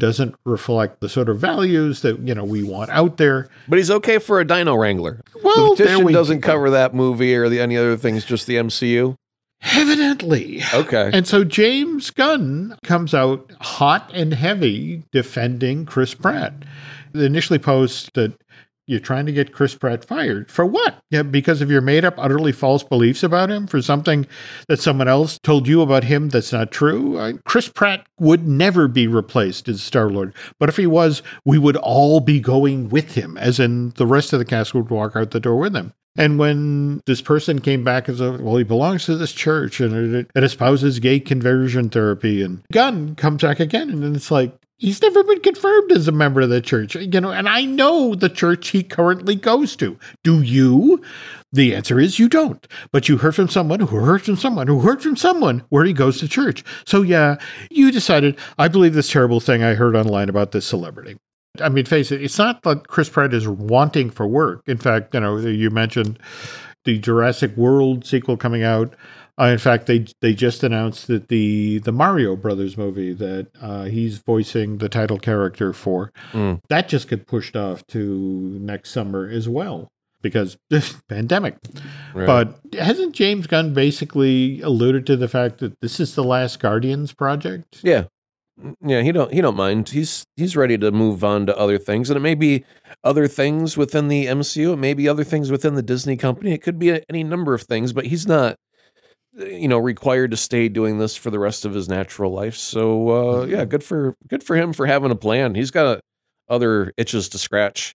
Speaker 1: doesn't reflect the sort of values that you know we want out there.
Speaker 2: But he's okay for a Dino Wrangler.
Speaker 1: Well,
Speaker 2: the petition doesn't cover that movie or the, any other things, just the MCU.
Speaker 1: Evidently.
Speaker 2: Okay.
Speaker 1: And so James Gunn comes out hot and heavy defending Chris Pratt. They initially post that you're trying to get Chris Pratt fired. For what? Yeah, because of your made up, utterly false beliefs about him? For something that someone else told you about him that's not true? Chris Pratt would never be replaced as Star Lord. But if he was, we would all be going with him, as in the rest of the cast would walk out the door with him. And when this person came back as a, well, he belongs to this church and it, it espouses gay conversion therapy, and Gunn comes back again, and it's like, He's never been confirmed as a member of the church, you know, and I know the church he currently goes to. Do you? The answer is you don't. But you heard from someone who heard from someone who heard from someone where he goes to church. So yeah, you decided, I believe this terrible thing I heard online about this celebrity. I mean, face it, it's not that Chris Pratt is wanting for work. In fact, you know, you mentioned the Jurassic World sequel coming out. Uh, in fact, they they just announced that the the Mario Brothers movie that uh, he's voicing the title character for
Speaker 2: Mm.
Speaker 1: that just got pushed off to next summer as well because this pandemic.
Speaker 2: Right.
Speaker 1: But hasn't James Gunn basically alluded to the fact that this is the last Guardians project?
Speaker 2: yeah, yeah, he don't he don't mind. He's he's ready to move on to other things, and it may be other things within the MCU. It may be other things within the Disney company. It could be any number of things, but he's not you know required to stay doing this for the rest of his natural life. So uh, yeah, good for good for him for having a plan. He's got uh, other itches to scratch.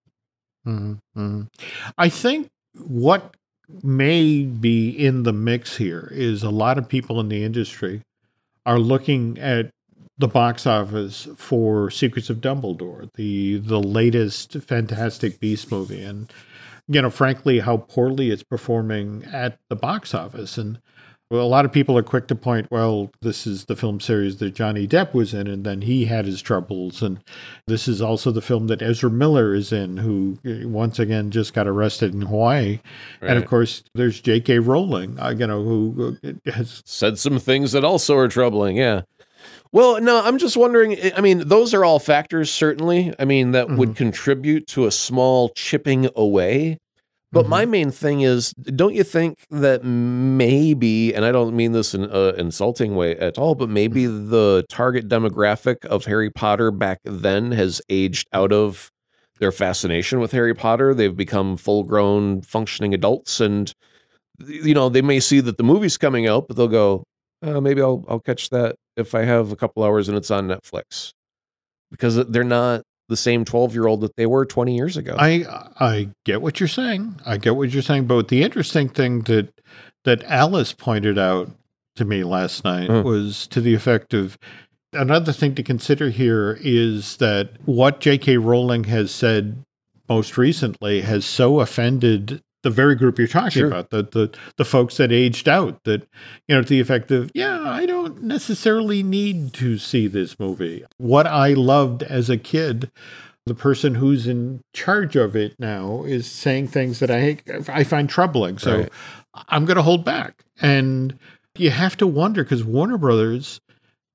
Speaker 1: Mm-hmm. I think what may be in the mix here is a lot of people in the industry are looking at the box office for Secrets of Dumbledore, the the latest Fantastic Beast movie, and you know, frankly, how poorly it's performing at the box office. And well, a lot of people are quick to point, well, this is the film series that Johnny Depp was in, and then he had his troubles. And this is also the film that Ezra Miller is in, who uh, once again just got arrested in Hawaii. And of course, there's J.K. Rowling, uh, you know, who uh, has
Speaker 2: said some things that also are troubling. Yeah. Well, no, I'm just wondering. I mean, those are all factors, certainly. I mean, that would contribute to a small chipping away. But my main thing is, don't you think that maybe, and I don't mean this in an insulting way at all, but maybe the target demographic of Harry Potter back then has aged out of their fascination with Harry Potter. They've become full grown, functioning adults. And, you know, they may see that the movie's coming out, but they'll go, uh, maybe I'll, I'll catch that if I have a couple hours and it's on Netflix. Because they're not the same 12 year old that they were 20 years ago.
Speaker 1: I I get what you're saying. I get what you're saying. But the interesting thing that that Alice pointed out to me last night
Speaker 2: Mm.
Speaker 1: was to the effect of another thing to consider here is that what J.K. Rowling has said most recently has so offended the very group you're talking
Speaker 2: Sure.
Speaker 1: about, the, the the folks that aged out, that you know, to the effect of, yeah, I don't necessarily need to see this movie. What I loved as a kid the person who's in charge of it now is saying things that I I find troubling. So
Speaker 2: Right.
Speaker 1: I'm going to hold back. And you have to wonder because Warner Brothers,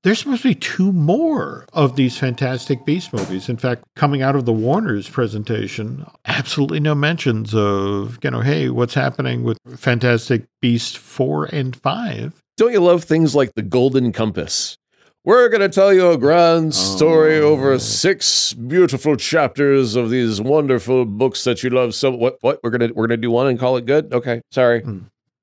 Speaker 1: there's supposed to be two more of these Fantastic Beast movies. In fact, coming out of the Warner's presentation, absolutely no mentions of, you know, hey, what's happening with Fantastic Beast 4 and 5.
Speaker 2: Don't you love things like the Golden Compass? We're going to tell you a grand story
Speaker 1: Oh.
Speaker 2: over six beautiful chapters of these wonderful books that you love so what what we're going to we're going to do one and call it good? Okay, sorry.
Speaker 1: Hmm.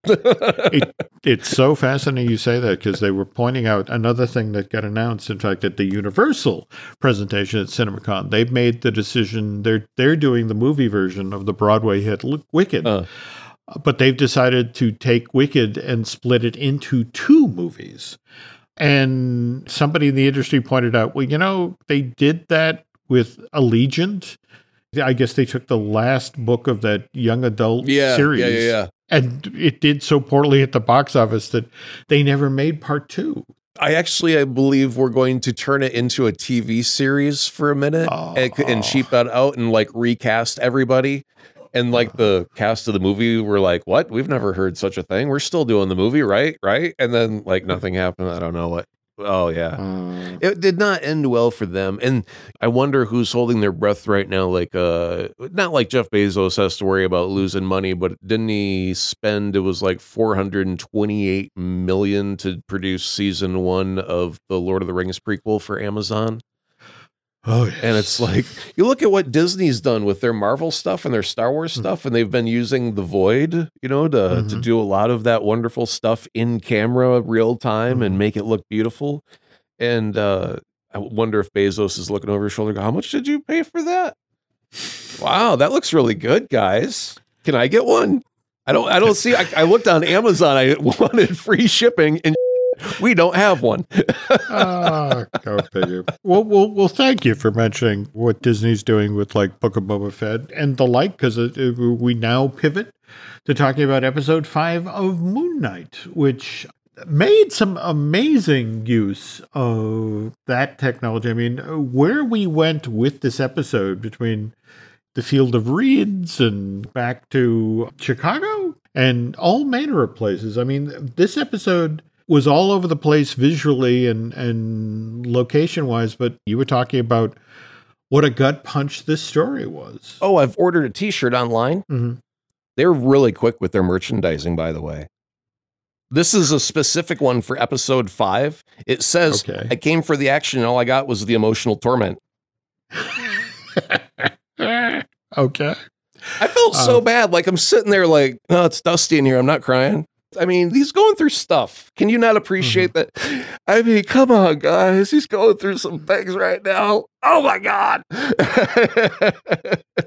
Speaker 1: It, it's so fascinating you say that because they were pointing out another thing that got announced. In fact, at the Universal presentation at CinemaCon, they've made the decision they're they're doing the movie version of the Broadway hit Wicked,
Speaker 2: Uh.
Speaker 1: but they've decided to take Wicked and split it into two movies. And somebody in the industry pointed out, well, you know, they did that with Allegiant. I guess they took the last book of that young adult
Speaker 2: yeah,
Speaker 1: series
Speaker 2: yeah, yeah, yeah.
Speaker 1: And it did so poorly at the box office that they never made part two.
Speaker 3: I actually, I believe we're going to turn it into a TV series for a minute
Speaker 1: Oh.
Speaker 3: and, and ah. cheap that out and like recast everybody. And like the cast of the movie were like, "What? We've never heard such a thing. We're still doing the movie, right? Right?" And then like nothing happened. I don't know what. Oh yeah,
Speaker 1: Uh,
Speaker 3: it did not end well for them. And I wonder who's holding their breath right now. Like, uh, not like Jeff Bezos has to worry about losing money, but didn't he spend? It was like four hundred and twenty-eight million to produce season one of the Lord of the Rings prequel for Amazon.
Speaker 1: Oh, yes.
Speaker 3: And it's like you look at what Disney's done with their Marvel stuff and their Star Wars
Speaker 1: Hmm.
Speaker 3: stuff, and they've been using the Void, you know, to to
Speaker 1: Mhm.
Speaker 3: do a lot of that wonderful stuff in camera, real time,
Speaker 1: Mhm.
Speaker 3: and make it look beautiful. And uh, I wonder if Bezos is looking over his shoulder. go, How much did you pay for that? Wow, that looks really good, guys. Can I get one? I don't. I don't see. I, I looked on Amazon. I wanted free shipping, and we don't have one.
Speaker 1: Ah, go figure. Well, well, well. Thank you for mentioning what Disney's doing with like Book of Boba Fett and the like, because we now pivot to talking about Episode Five of Moon Knight, which made some amazing use of that technology. I mean, where we went with this episode between the Field of Reeds and back to Chicago and all manner of places. I mean, this episode was all over the place visually and and location wise, but you were talking about what a gut punch this story was.
Speaker 2: Oh, I've ordered a T-shirt online.
Speaker 1: Mhm.
Speaker 2: They're really quick with their merchandising, by the way. This is a specific one for episode five. It says,
Speaker 1: Okay.
Speaker 2: I came for the action, and all I got was the emotional torment.
Speaker 1: okay.
Speaker 2: I felt so
Speaker 1: Um,
Speaker 2: bad. Like I'm sitting there, like, oh, it's dusty in here. I'm not crying. I mean, he's going through stuff. Can you not appreciate that? I mean, come on, guys. He's going through some things right now. Oh my god.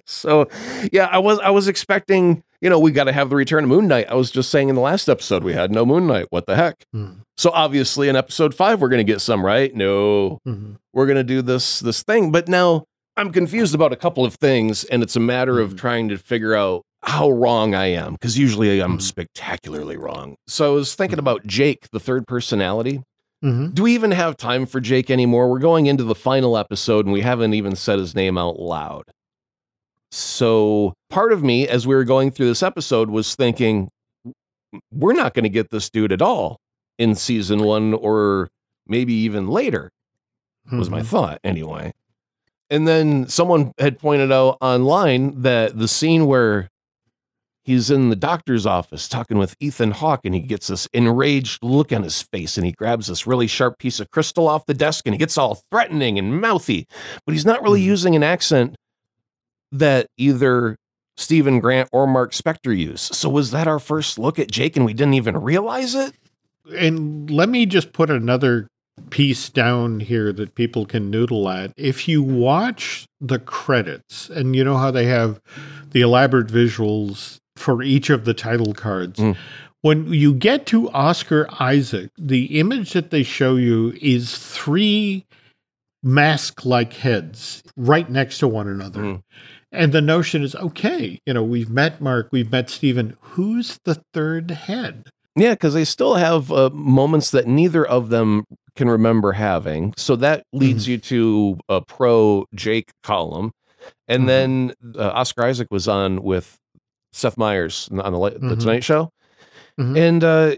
Speaker 2: so, yeah, I was I was expecting. You know, we got to have the return of Moon Knight. I was just saying in the last episode we had no Moon Knight. What the heck?
Speaker 1: Hmm.
Speaker 2: So obviously in episode five we're going to get some, right? No,
Speaker 1: Mhm.
Speaker 2: we're going to do this this thing but now i'm confused about a couple of things and it's a matter of
Speaker 1: Mhm.
Speaker 2: trying to figure out how wrong i am because usually i'm
Speaker 1: Mhm.
Speaker 2: spectacularly wrong so i was thinking about jake the third personality
Speaker 1: Mhm.
Speaker 2: do we even have time for jake anymore we're going into the final episode and we haven't even said his name out loud so part of me as we were going through this episode was thinking we're not going to get this dude at all in season one or maybe even later was my
Speaker 1: Mhm.
Speaker 2: thought anyway. And then someone had pointed out online that the scene where he's in the doctor's office talking with Ethan Hawke and he gets this enraged look on his face and he grabs this really sharp piece of crystal off the desk and he gets all threatening and mouthy, but he's not really
Speaker 1: Mhm.
Speaker 2: using an accent that either Stephen Grant or Marc Spector use. So was that our first look at Jake and we didn't even realize it?
Speaker 1: and let me just put another piece down here that people can noodle at. If you watch the credits, and you know how they have the elaborate visuals for each of the title cards,
Speaker 2: Mm.
Speaker 1: when you get to Oscar Isaac, the image that they show you is three mask like heads right next to one another.
Speaker 2: Mm.
Speaker 1: And the notion is okay, you know, we've met Mark, we've met Stephen. Who's the third head?
Speaker 2: Yeah, because they still have uh, moments that neither of them can remember having. So that leads you to a pro Jake column. And
Speaker 1: Mhm.
Speaker 2: then uh, Oscar Isaac was on with Seth Meyers on the, the
Speaker 1: Mhm.
Speaker 2: Tonight Show.
Speaker 1: Mhm.
Speaker 2: And uh,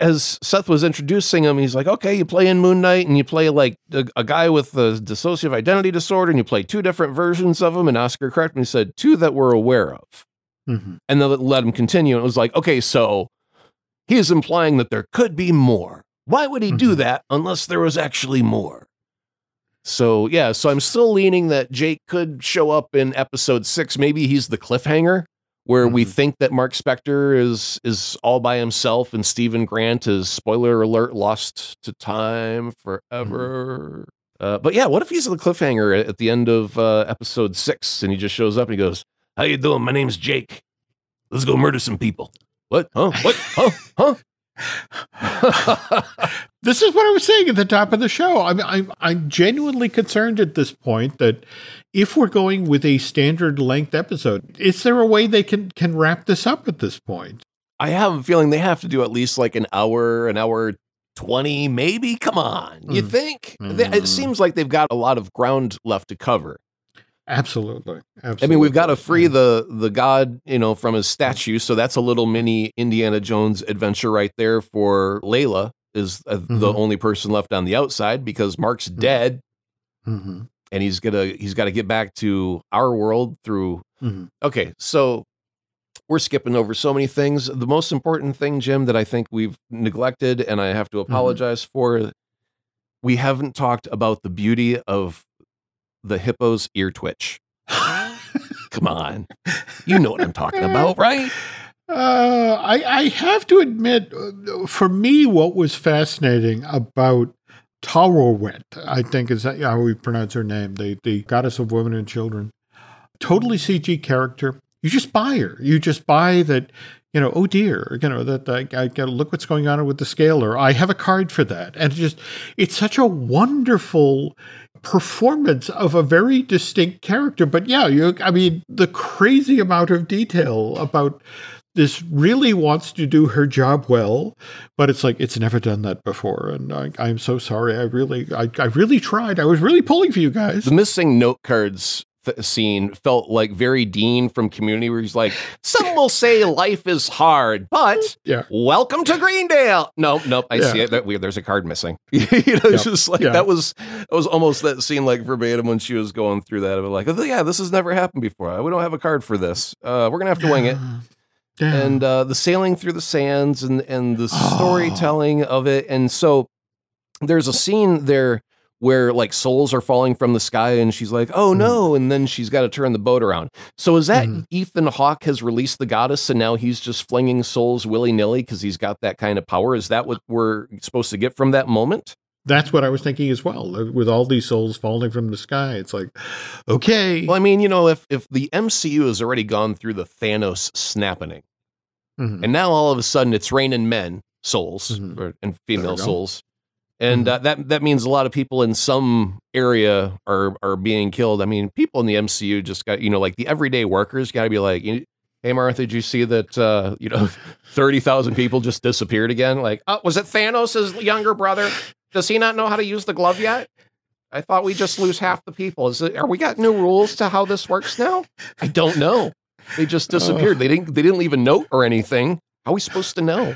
Speaker 2: as Seth was introducing him, he's like, okay, you play in Moon Knight and you play like a, a guy with a dissociative identity disorder and you play two different versions of him. And Oscar corrected me and said, two that we're aware of
Speaker 1: Mhm.
Speaker 2: and then let him continue. And it was like, okay, so he is implying that there could be more. Why would he do
Speaker 1: Mhm.
Speaker 2: that unless there was actually more? So yeah, so I'm still leaning that Jake could show up in episode six. Maybe he's the cliffhanger where we
Speaker 1: Mhm.
Speaker 2: think that Marc Spector is is all by himself and Stephen Grant is spoiler alert lost to time forever. Uh, but yeah, what if he's the cliffhanger at, at the end of uh, episode six and he just shows up and he goes, "How you doing? My name's Jake. Let's go murder some people." What? Huh? What? Huh? Huh?
Speaker 1: this is what I was saying at the top of the show. I'm, I'm, I'm genuinely concerned at this point that if we're going with a standard length episode, is there a way they can, can wrap this up at this point?
Speaker 2: I have a feeling they have to do at least like an hour, an hour 20, maybe. Come on. You
Speaker 1: Mm.
Speaker 2: think? They- It
Speaker 1: Mm.
Speaker 2: seems like they've got a lot of ground left to cover.
Speaker 1: Absolutely. Absolutely.
Speaker 2: I mean, we've got to free the the god, you know, from his statue. So that's a little mini Indiana Jones adventure right there for Layla is uh, the
Speaker 1: Mhm.
Speaker 2: only person left on the outside because Mark's dead
Speaker 1: hmm
Speaker 2: and he's gonna he's got to get back to our world through.
Speaker 1: hmm
Speaker 2: Okay, so we're skipping over so many things. The most important thing, Jim, that I think we've neglected, and I have to apologize for, we haven't talked about the beauty of the hippo's ear twitch. Come on, you know what I'm talking about, right?
Speaker 1: Uh, I, I have to admit, for me, what was fascinating about Taweret, I think is how we pronounce her name, the, the goddess of women and children, totally CG character. You just buy her. You just buy that, you know, oh dear, you know, that I, I gotta look what's going on with the scaler. I have a card for that. And it just, it's such a wonderful performance of a very distinct character. But yeah, you, I mean, the crazy amount of detail about this really wants to do her job well, but it's like it's never done that before, and I, I'm so sorry. I really, I, I really tried. I was really pulling for you guys.
Speaker 2: The missing note cards th- scene felt like very Dean from Community, where he's like, "Some will say life is hard, but
Speaker 1: Yeah.
Speaker 2: welcome to Greendale." No, nope, I see it. That weird. There's a card missing. you know, it's
Speaker 1: Yep.
Speaker 2: just like
Speaker 1: Yeah.
Speaker 2: that was that was almost that scene like verbatim when she was going through that. Of like, oh, yeah, this has never happened before. We don't have a card for this. Uh, we're gonna have to wing it.
Speaker 1: Yeah.
Speaker 2: and uh, the sailing through the sands and and the
Speaker 1: Oh.
Speaker 2: storytelling of it. And so there's a scene there where like souls are falling from the sky, and she's like, "Oh no!" And then she's got to turn the boat around. So is that
Speaker 1: Mhm.
Speaker 2: Ethan Hawke has released the goddess, and now he's just flinging souls willy nilly because he's got that kind of power? Is that what we're supposed to get from that moment?
Speaker 1: That's what I was thinking as well. With all these souls falling from the sky, it's like, okay,
Speaker 2: Well, I mean, you know, if if the MCU has already gone through the Thanos snapping,
Speaker 1: Mhm.
Speaker 2: and now all of a sudden it's raining men souls
Speaker 1: Mhm.
Speaker 2: or, and female souls and uh, that that means a lot of people in some area are are being killed i mean people in the mcu just got you know like the everyday workers got to be like you- hey martha did you see that uh you know 30,000 people just disappeared again like oh was it thanos' younger brother does he not know how to use the glove yet? I thought we just lose half the people. Is it are we got new rules to how this works now? I don't know. They just disappeared. They didn't they didn't leave a note or anything. How are we supposed to know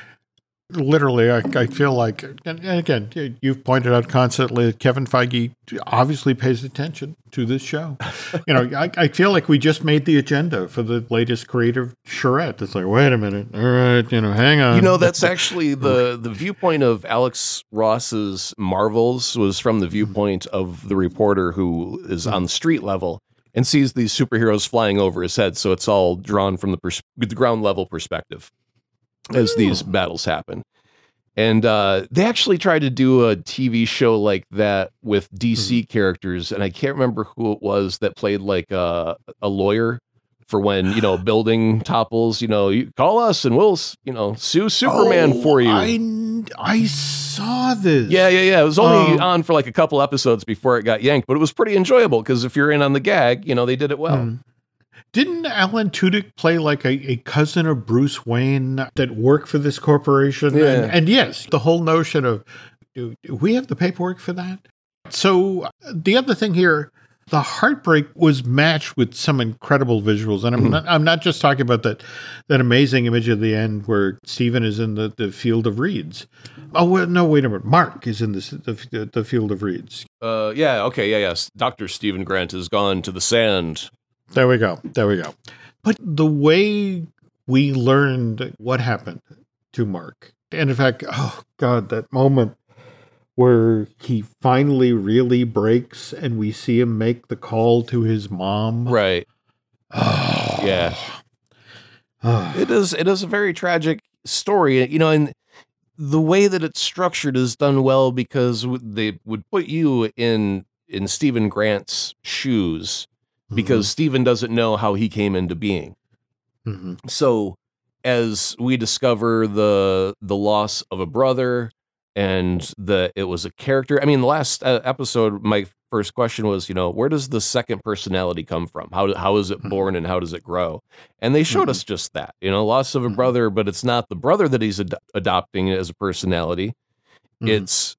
Speaker 1: literally, I, I feel like, and again, you've pointed out constantly that Kevin Feige obviously pays attention to this show. you know, I, I feel like we just made the agenda for the latest creative charrette. It's like, wait a minute, all right, you know, hang on.
Speaker 2: You know, that's actually the the viewpoint of Alex Ross's Marvels was from the viewpoint of the reporter who is on the street level and sees these superheroes flying over his head. So it's all drawn from the, pers- the ground level perspective as these battles happen. And uh, they actually tried to do a TV show like that with DC characters, and I can't remember who it was that played like a, a lawyer for when you know building topples. You know, you call us and we'll you know sue Superman
Speaker 1: Oh,
Speaker 2: for you.
Speaker 1: I, I saw this.
Speaker 2: yeah, yeah, yeah. It was only
Speaker 1: Um,
Speaker 2: on for like a couple episodes before it got yanked, but it was pretty enjoyable because if you're in on the gag, you know they did it well.
Speaker 1: Hmm. Didn't Alan Tudyk play like a, a cousin of Bruce Wayne that worked for this corporation?
Speaker 2: Yeah.
Speaker 1: And, and yes, the whole notion of do, do we have the paperwork for that? So uh, the other thing here, the heartbreak was matched with some incredible visuals, and I'm
Speaker 2: Mhm.
Speaker 1: not I'm not just talking about that that amazing image at the end where Stephen is in the, the field of reeds. Oh well, no, wait a minute. Mark is in this, the the field of reeds.
Speaker 2: Uh, yeah, okay, yeah, yes. Doctor Stephen Grant has gone to the sand.
Speaker 1: There we go. There we go. But the way we learned what happened to Mark, and in fact, oh God, that moment where he finally really breaks and we see him make the call to his mom.
Speaker 2: Right.
Speaker 1: Oh,
Speaker 2: Yeah.
Speaker 1: Oh.
Speaker 2: It is it is a very tragic story, you know, and the way that it's structured is done well because they would put you in in Stephen Grant's shoes because Stephen doesn't know how he came into being.
Speaker 1: Mhm.
Speaker 2: So as we discover the the loss of a brother and the it was a character. I mean, the last uh, episode, my first question was, you know, where does the second personality come from? How how is it
Speaker 1: Mhm.
Speaker 2: born and how does it grow? And they showed
Speaker 1: Mhm.
Speaker 2: us just that, you know, loss of a
Speaker 1: Mhm.
Speaker 2: brother, but it's not the brother that he's ad- adopting as a personality.
Speaker 1: Mhm.
Speaker 2: It's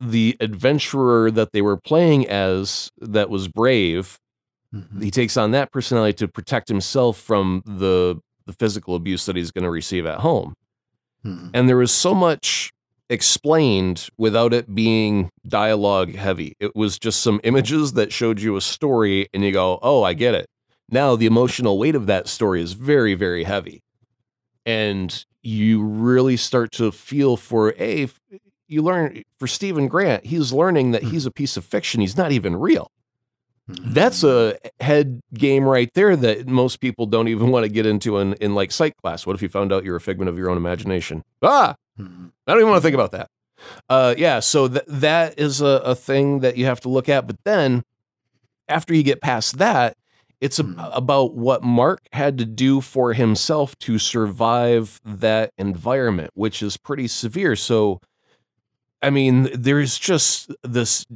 Speaker 2: the adventurer that they were playing as that was brave.
Speaker 1: Mhm.
Speaker 2: He takes on that personality to protect himself from the the physical abuse that he's going to receive at home.
Speaker 1: Mhm.
Speaker 2: And there was so much explained without it being dialogue heavy. It was just some images that showed you a story, and you go, Oh, I get it. Now, the emotional weight of that story is very, very heavy. And you really start to feel for a, you learn for Stephen Grant, he's learning that he's a piece of fiction. He's not even real. That's a head game right there that most people don't even want to get into in, in like psych class. What if you found out you're a figment of your own imagination? Ah,
Speaker 1: Mhm.
Speaker 2: I don't even want to think about that. Uh, yeah, so th- that is a, a thing that you have to look at. But then after you get past that, it's ab-
Speaker 1: Mhm.
Speaker 2: about what Mark had to do for himself to survive that environment, which is pretty severe. So, I mean, there's just this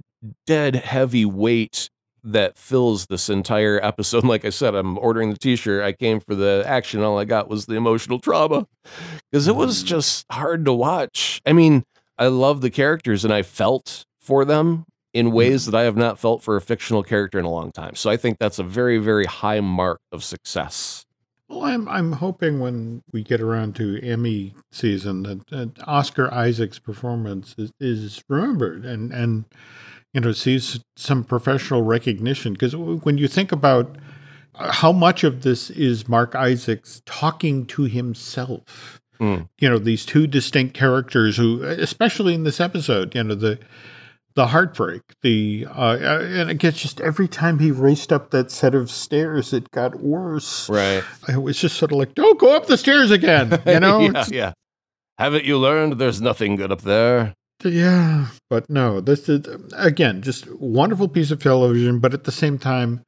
Speaker 2: dead heavy weight that fills this entire episode. Like I said, I'm ordering the t-shirt. I came for the action. All I got was the emotional trauma because it was
Speaker 1: Mm.
Speaker 2: just hard to watch. I mean, I love the characters and I felt for them in ways that I have not felt for a fictional character in a long time. So I think that's a very, very high mark of success.
Speaker 1: Well, I'm I'm hoping when we get around to Emmy season that, that Oscar Isaac's performance is, is remembered and and you know sees some professional recognition because when you think about uh, how much of this is Mark Isaacs talking to himself,
Speaker 2: Mm.
Speaker 1: you know these two distinct characters who, especially in this episode, you know the the heartbreak, the uh, uh, and it gets just every time he raced up that set of stairs, it got worse.
Speaker 2: Right.
Speaker 1: It was just sort of like, don't go up the stairs again. You know?
Speaker 2: yeah, yeah. Haven't you learned there's nothing good up there?
Speaker 1: Yeah. But no, this is, again, just wonderful piece of television. But at the same time,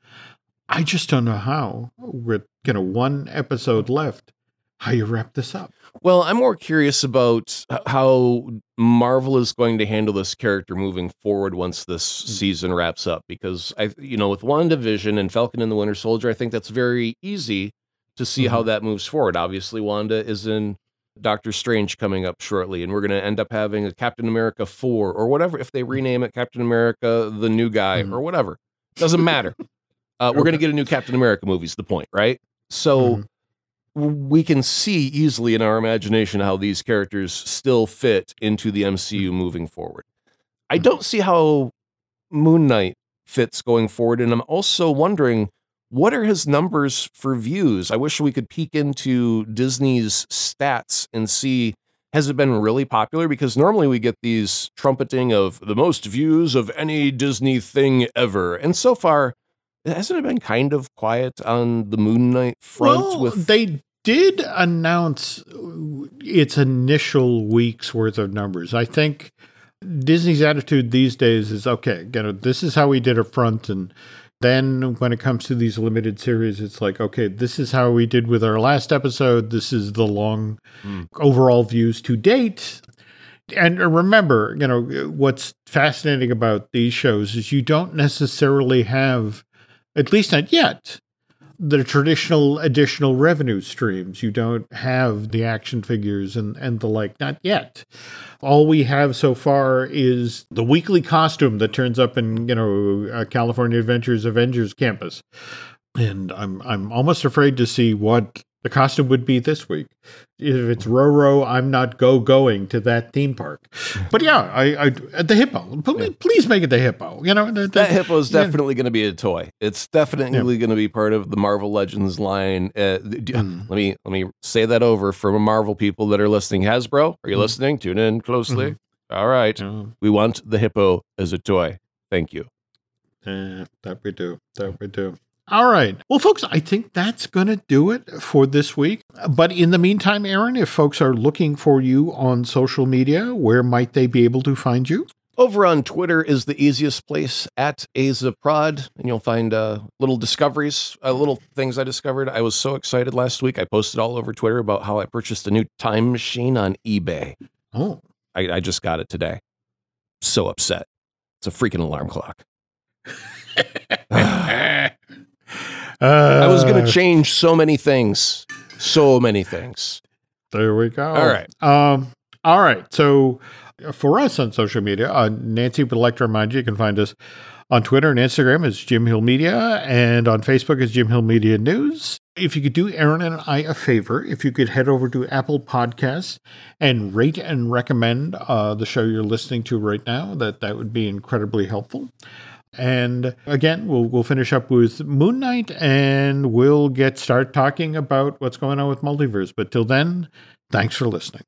Speaker 1: I just don't know how, with, you know, one episode left, how you wrap this up.
Speaker 2: Well, I'm more curious about how Marvel is going to handle this character moving forward once this season wraps up. Because I, you know, with WandaVision and Falcon and the Winter Soldier, I think that's very easy to see how
Speaker 1: Mhm.
Speaker 2: that moves forward. Obviously, Wanda is in Doctor Strange coming up shortly, and we're going to end up having a Captain America 4 or whatever. If they rename it Captain America, the new guy,
Speaker 1: Mhm.
Speaker 2: or whatever, doesn't matter. Uh, we're going to get a new Captain America movie, is the point, right? So
Speaker 1: Mhm.
Speaker 2: we can see easily in our imagination how these characters still fit into the MCU moving forward. I don't see how Moon Knight fits going forward, and I'm also wondering what are his numbers for views. I wish we could peek into Disney's stats and see has it been really popular because normally we get these trumpeting of the most views of any Disney thing ever, and so far. Hasn't it been kind of quiet on the Moon Knight front?
Speaker 1: Well,
Speaker 2: with
Speaker 1: they did announce uh, its initial week's worth of numbers. I think Disney's attitude these days is okay, you know, this is how we did up front. And then when it comes to these limited series, it's like, okay, this is how we did with our last episode. This is the long
Speaker 2: Hmm.
Speaker 1: overall views to date. And remember, you know, what's fascinating about these shows is you don't necessarily have, at least not yet, the traditional additional revenue streams. You don't have the action figures and, and the like, not yet. All we have so far is the weekly costume that turns up in, you know, uh, California Adventures Avengers campus. And I'm I'm almost afraid to see what the costume would be this week. If it's Roro, I'm not go going to that theme park. But yeah, I, I the hippo. Please, please make it the hippo. You know the- the-
Speaker 2: that hippo is
Speaker 1: yeah.
Speaker 2: definitely going to be a toy. It's definitely going to be part of the Marvel Legends line. Uh,
Speaker 1: Mm.
Speaker 2: Let me let me say that over for Marvel people that are listening. Hasbro, are you
Speaker 1: Mhm.
Speaker 2: listening? Tune in closely.
Speaker 1: Mm-hmm.
Speaker 2: All right,
Speaker 1: Uh,
Speaker 2: we want the hippo as a toy. Thank you.
Speaker 1: eh, that we do. That we do. All right. Well, folks, I think that's going to do it for this week. But in the meantime, Aaron, if folks are looking for you on social media, where might they be able to find you?
Speaker 2: Over on Twitter is the easiest place at Azaprod, and you'll find uh, little discoveries, uh, little things I discovered. I was so excited last week. I posted all over Twitter about how I purchased a new time machine on eBay.
Speaker 1: Oh,
Speaker 2: I, I just got it today. So upset. It's a freaking alarm clock.
Speaker 4: I was going
Speaker 1: Uh,
Speaker 4: to change so many things. So many things.
Speaker 1: There we go.
Speaker 4: All right.
Speaker 1: Um, all right. So uh, for us on social media, uh, Nancy would like to remind you, you can find us on Twitter and Instagram as Jim Hill Media and on Facebook as Jim Hill Media News. If you could do Aaron and I a favor, if you could head over to Apple Podcasts and rate and recommend uh, the show you're listening to right now, that that would be incredibly helpful. And again, we'll we'll finish up with Moon Knight, and we'll get start talking about what's going on with multiverse. But till then, thanks for listening.